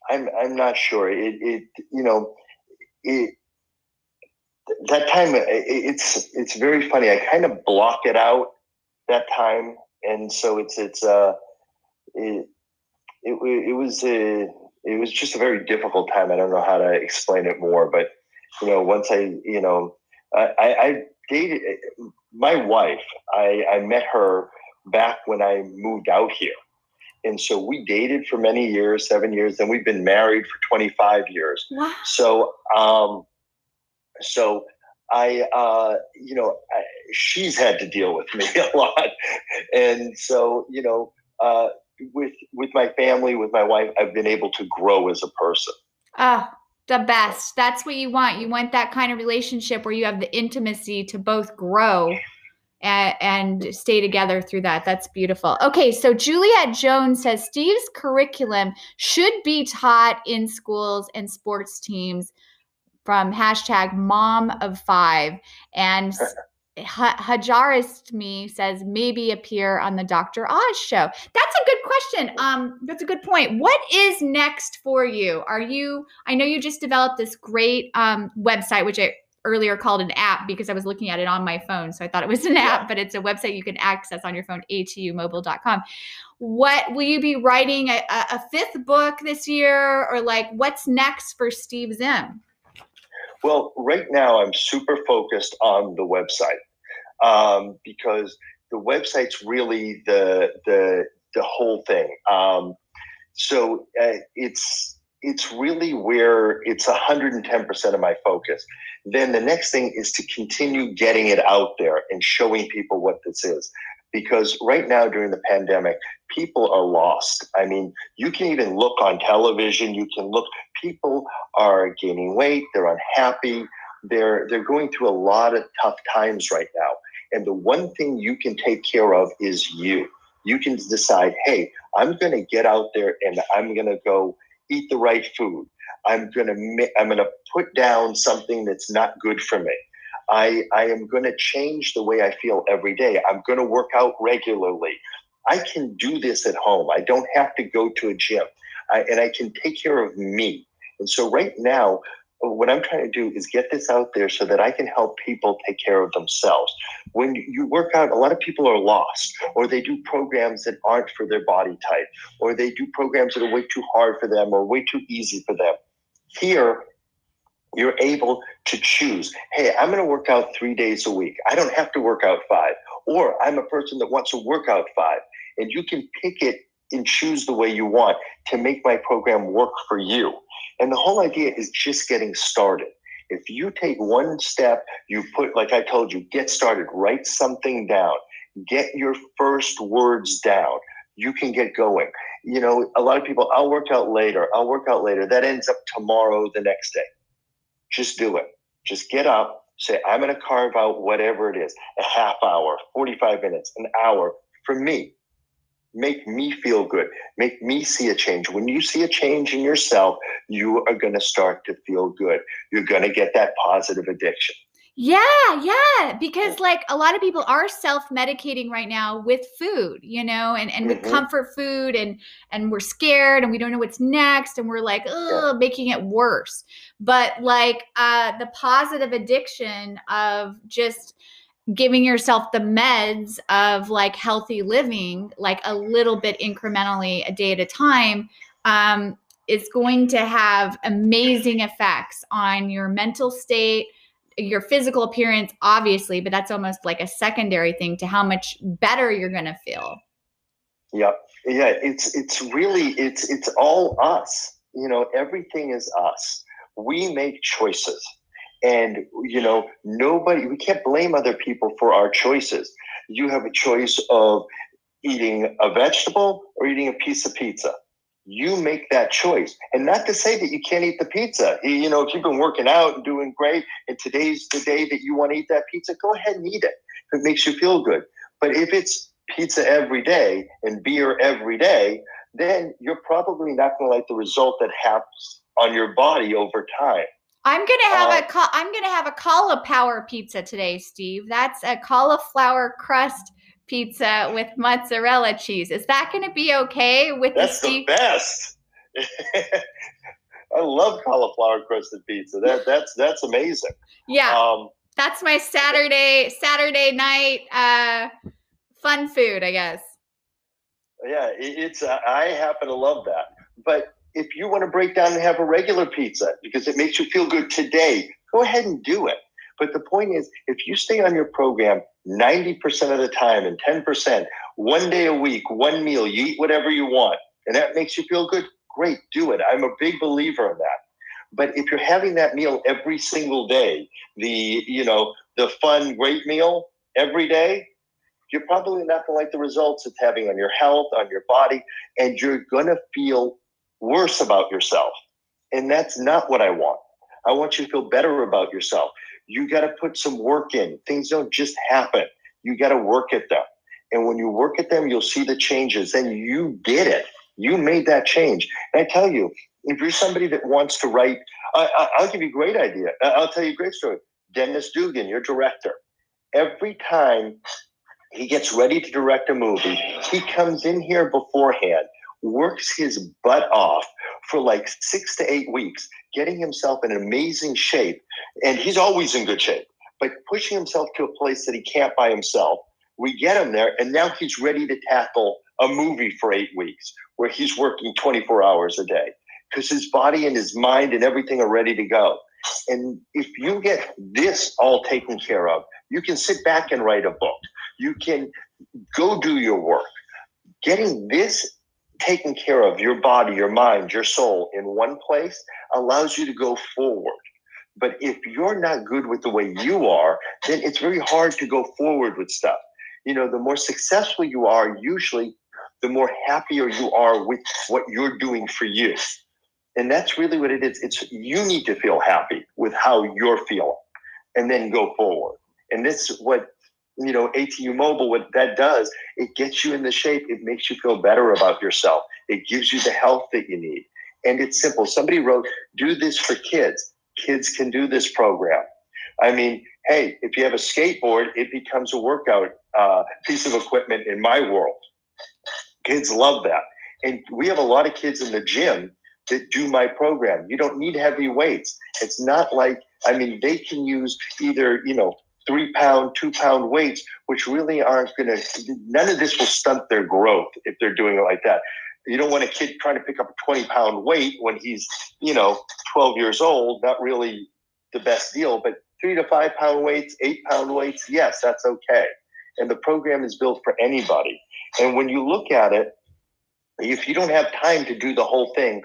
I'm I'm not sure. It it you know it that time it's it's very funny. I kind of block it out that time, and so it's it's uh it it, it was a it was just a very difficult time. I don't know how to explain it more, but you know, once I, you know, I, I dated my wife. I, I met her back when I moved out here. And so we dated for many years, seven years, and we've been married for 25 years. Wow. So, um, so I, uh, you know, I, she's had to deal with me a lot. And so, you know, uh, with with my family, with my wife, I've been able to grow as a person. Ah, the best. That's what you want. You want that kind of relationship where you have the intimacy to both grow and, and stay together through that. That's beautiful. Okay, so Juliet Jones says Steve's curriculum should be taught in schools and sports teams from hashtag mom of five. And Hajarist me says maybe appear on the Dr. Oz show. That's a good question. Um, that's a good point. What is next for you? Are you? I know you just developed this great um, website, which I earlier called an app because I was looking at it on my phone, so I thought it was an app, but it's a website you can access on your phone. atumobile.com. What will you be writing a, a fifth book this year, or like what's next for Steve Zim? Well, right now I'm super focused on the website um, because the website's really the the the whole thing. Um, so uh, it's it's really where it's 110% of my focus. Then the next thing is to continue getting it out there and showing people what this is. Because right now during the pandemic, people are lost. I mean, you can even look on television, you can look, people are gaining weight, they're unhappy, they're they're going through a lot of tough times right now. And the one thing you can take care of is you. You can decide, hey, I'm going to get out there and I'm going to go eat the right food. I'm going to I'm going to put down something that's not good for me. I, I am going to change the way I feel every day. I'm going to work out regularly. I can do this at home. I don't have to go to a gym. I, and I can take care of me. And so right now, what I'm trying to do is get this out there so that I can help people take care of themselves. When you work out, a lot of people are lost, or they do programs that aren't for their body type, or they do programs that are way too hard for them or way too easy for them. Here, you're able to choose hey, I'm going to work out three days a week. I don't have to work out five. Or I'm a person that wants to work out five. And you can pick it and choose the way you want to make my program work for you. And the whole idea is just getting started. If you take one step, you put, like I told you, get started, write something down, get your first words down. You can get going. You know, a lot of people, I'll work out later, I'll work out later. That ends up tomorrow, the next day. Just do it. Just get up, say, I'm going to carve out whatever it is a half hour, 45 minutes, an hour for me make me feel good, make me see a change. When you see a change in yourself, you are going to start to feel good. You're going to get that positive addiction. Yeah, yeah, because like a lot of people are self-medicating right now with food, you know, and and mm-hmm. with comfort food and and we're scared and we don't know what's next and we're like, oh, yeah. making it worse. But like uh the positive addiction of just giving yourself the meds of like healthy living, like a little bit incrementally a day at a time, um, is going to have amazing effects on your mental state, your physical appearance, obviously, but that's almost like a secondary thing to how much better you're going to feel. Yep. Yeah. It's, it's really, it's, it's all us. You know, everything is us. We make choices And, you know, nobody, we can't blame other people for our choices. You have a choice of eating a vegetable or eating a piece of pizza. You make that choice. And not to say that you can't eat the pizza. You know, if you've been working out and doing great, and today's the day that you want to eat that pizza, go ahead and eat it if it makes you feel good. But if it's pizza every day and beer every day, then you're probably not going to like the result that happens on your body over time. I'm gonna have uh, a I'm gonna have a cauliflower pizza today, Steve. That's a cauliflower crust pizza with mozzarella cheese. Is that going to be okay with That's the, the best. I love cauliflower crusted pizza. That that's that's amazing. Yeah. Um, that's my Saturday Saturday night uh, fun food, I guess. Yeah, it, it's uh, I happen to love that. But if you want to break down and have a regular pizza because it makes you feel good today, go ahead and do it. But the point is, if you stay on your program 90% of the time and 10%, one day a week, one meal, you eat whatever you want, and that makes you feel good, great, do it. I'm a big believer in that. But if you're having that meal every single day, the you know the fun, great meal every day, you're probably not going to like the results it's having on your health, on your body, and you're going to feel worse about yourself. And that's not what I want. I want you to feel better about yourself you got to put some work in. Things don't just happen. You got to work at them. And when you work at them, you'll see the changes. Then you did it. You made that change. And I tell you, if you're somebody that wants to write, I, will give you a great idea. I'll tell you a great story. Dennis Dugan, your director, every time he gets ready to direct a movie, he comes in here beforehand, works his butt off for like six to eight weeks, getting himself in amazing shape. And he's always in good shape, but pushing himself to a place that he can't by himself. We get him there, and now he's ready to tackle a movie for eight weeks where he's working 24 hours a day because his body and his mind and everything are ready to go. And if you get this all taken care of, you can sit back and write a book. You can go do your work. Getting this taking care of your body, your mind, your soul in one place allows you to go forward. But if you're not good with the way you are, then it's very hard to go forward with stuff. You know, the more successful you are, usually the more happier you are with what you're doing for you. And that's really what it is. It's you need to feel happy with how you're feeling and then go forward. And this is what you know, ATU Mobile, what that does, it gets you in the shape. It makes you feel better about yourself. It gives you the health that you need. And it's simple. Somebody wrote, do this for kids. Kids can do this program. I mean, hey, if you have a skateboard, it becomes a workout uh, piece of equipment in my world. Kids love that. And we have a lot of kids in the gym that do my program. You don't need heavy weights. It's not like, I mean, they can use either, you know, three pound, two pound weights, which really aren't going to, none of this will stunt their growth if they're doing it like that. You don't want a kid trying to pick up a 20 pound weight when he's, you know, 12 years old, not really the best deal, but three to five pound weights, eight pound weights, yes, that's okay. And the program is built for anybody. And when you look at it, if you don't have time to do the whole thing,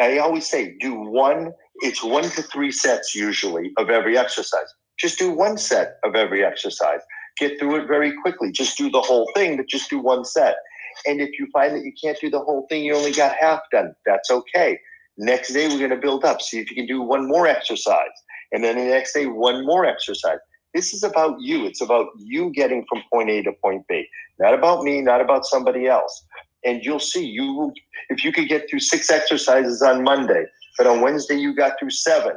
I always say do one, it's one to three sets usually of every exercise just do one set of every exercise. Get through it very quickly. Just do the whole thing, but just do one set. And if you find that you can't do the whole thing, you only got half done, that's okay. Next day, we're going to build up. See if you can do one more exercise. And then the next day, one more exercise. This is about you. It's about you getting from point A to point B, not about me, not about somebody else. And you'll see you if you could get through six exercises on Monday, but on Wednesday you got through seven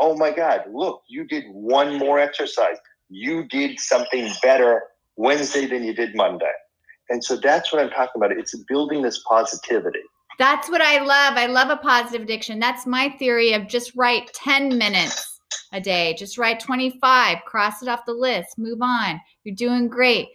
oh my God, look, you did one more exercise. You did something better Wednesday than you did Monday. And so that's what I'm talking about. It's building this positivity. That's what I love. I love a positive addiction. That's my theory of just write 10 minutes a day. Just write 25, cross it off the list, move on. You're doing great.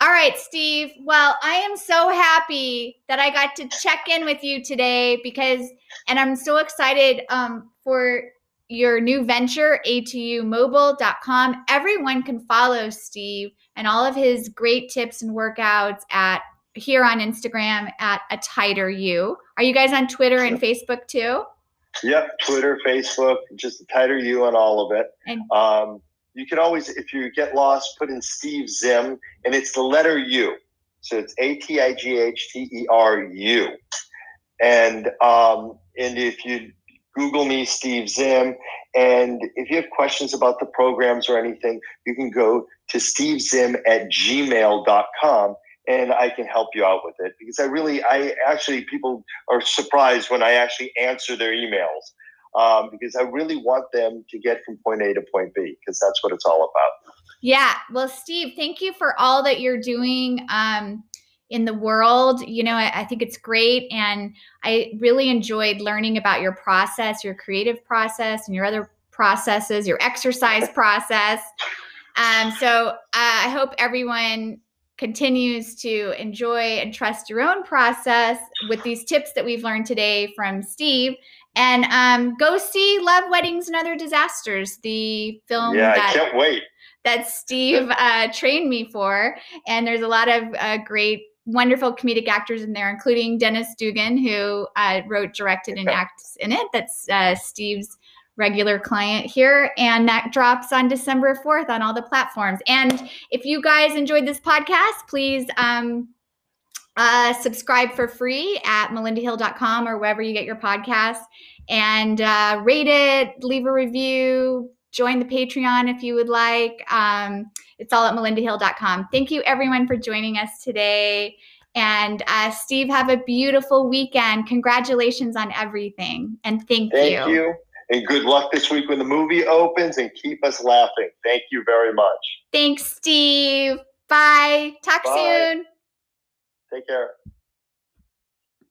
All right, Steve. Well, I am so happy that I got to check in with you today because, and I'm so excited um, for your new venture, atumobile.com. Everyone can follow Steve and all of his great tips and workouts at here on Instagram at A Tighter U. Are you guys on Twitter and Facebook too? Yep, Twitter, Facebook, just a tighter U on all of it. And Um, you can always, if you get lost, put in Steve Zim, and it's the letter U. So it's A T I G H T E R U. And um, and if you Google me, Steve Zim, and if you have questions about the programs or anything, you can go to stevezim at gmail.com and I can help you out with it because I really, I actually, people are surprised when I actually answer their emails um, because I really want them to get from point A to point B because that's what it's all about. Yeah. Well, Steve, thank you for all that you're doing um, in the world. You know, I, I, think it's great. And I really enjoyed learning about your process, your creative process, and your other processes, your exercise process. Um, so uh, I hope everyone continues to enjoy and trust your own process with these tips that we've learned today from Steve. And um, go see Love Weddings and Other Disasters, the film. Yeah, that, I can't wait that Steve uh, trained me for. And there's a lot of uh, great, wonderful comedic actors in there, including Dennis Dugan, who uh, wrote, directed, and acts in it. That's uh, Steve's regular client here. And that drops on December 4th on all the platforms. And if you guys enjoyed this podcast, please. Um, uh, subscribe for free at melindahill.com or wherever you get your podcasts and uh, rate it, leave a review, join the Patreon if you would like. Um, it's all at melindahill.com. Thank you, everyone, for joining us today. And uh, Steve, have a beautiful weekend. Congratulations on everything. And thank, thank you. Thank you. And good luck this week when the movie opens and keep us laughing. Thank you very much. Thanks, Steve. Bye. Talk Bye. soon. Take care.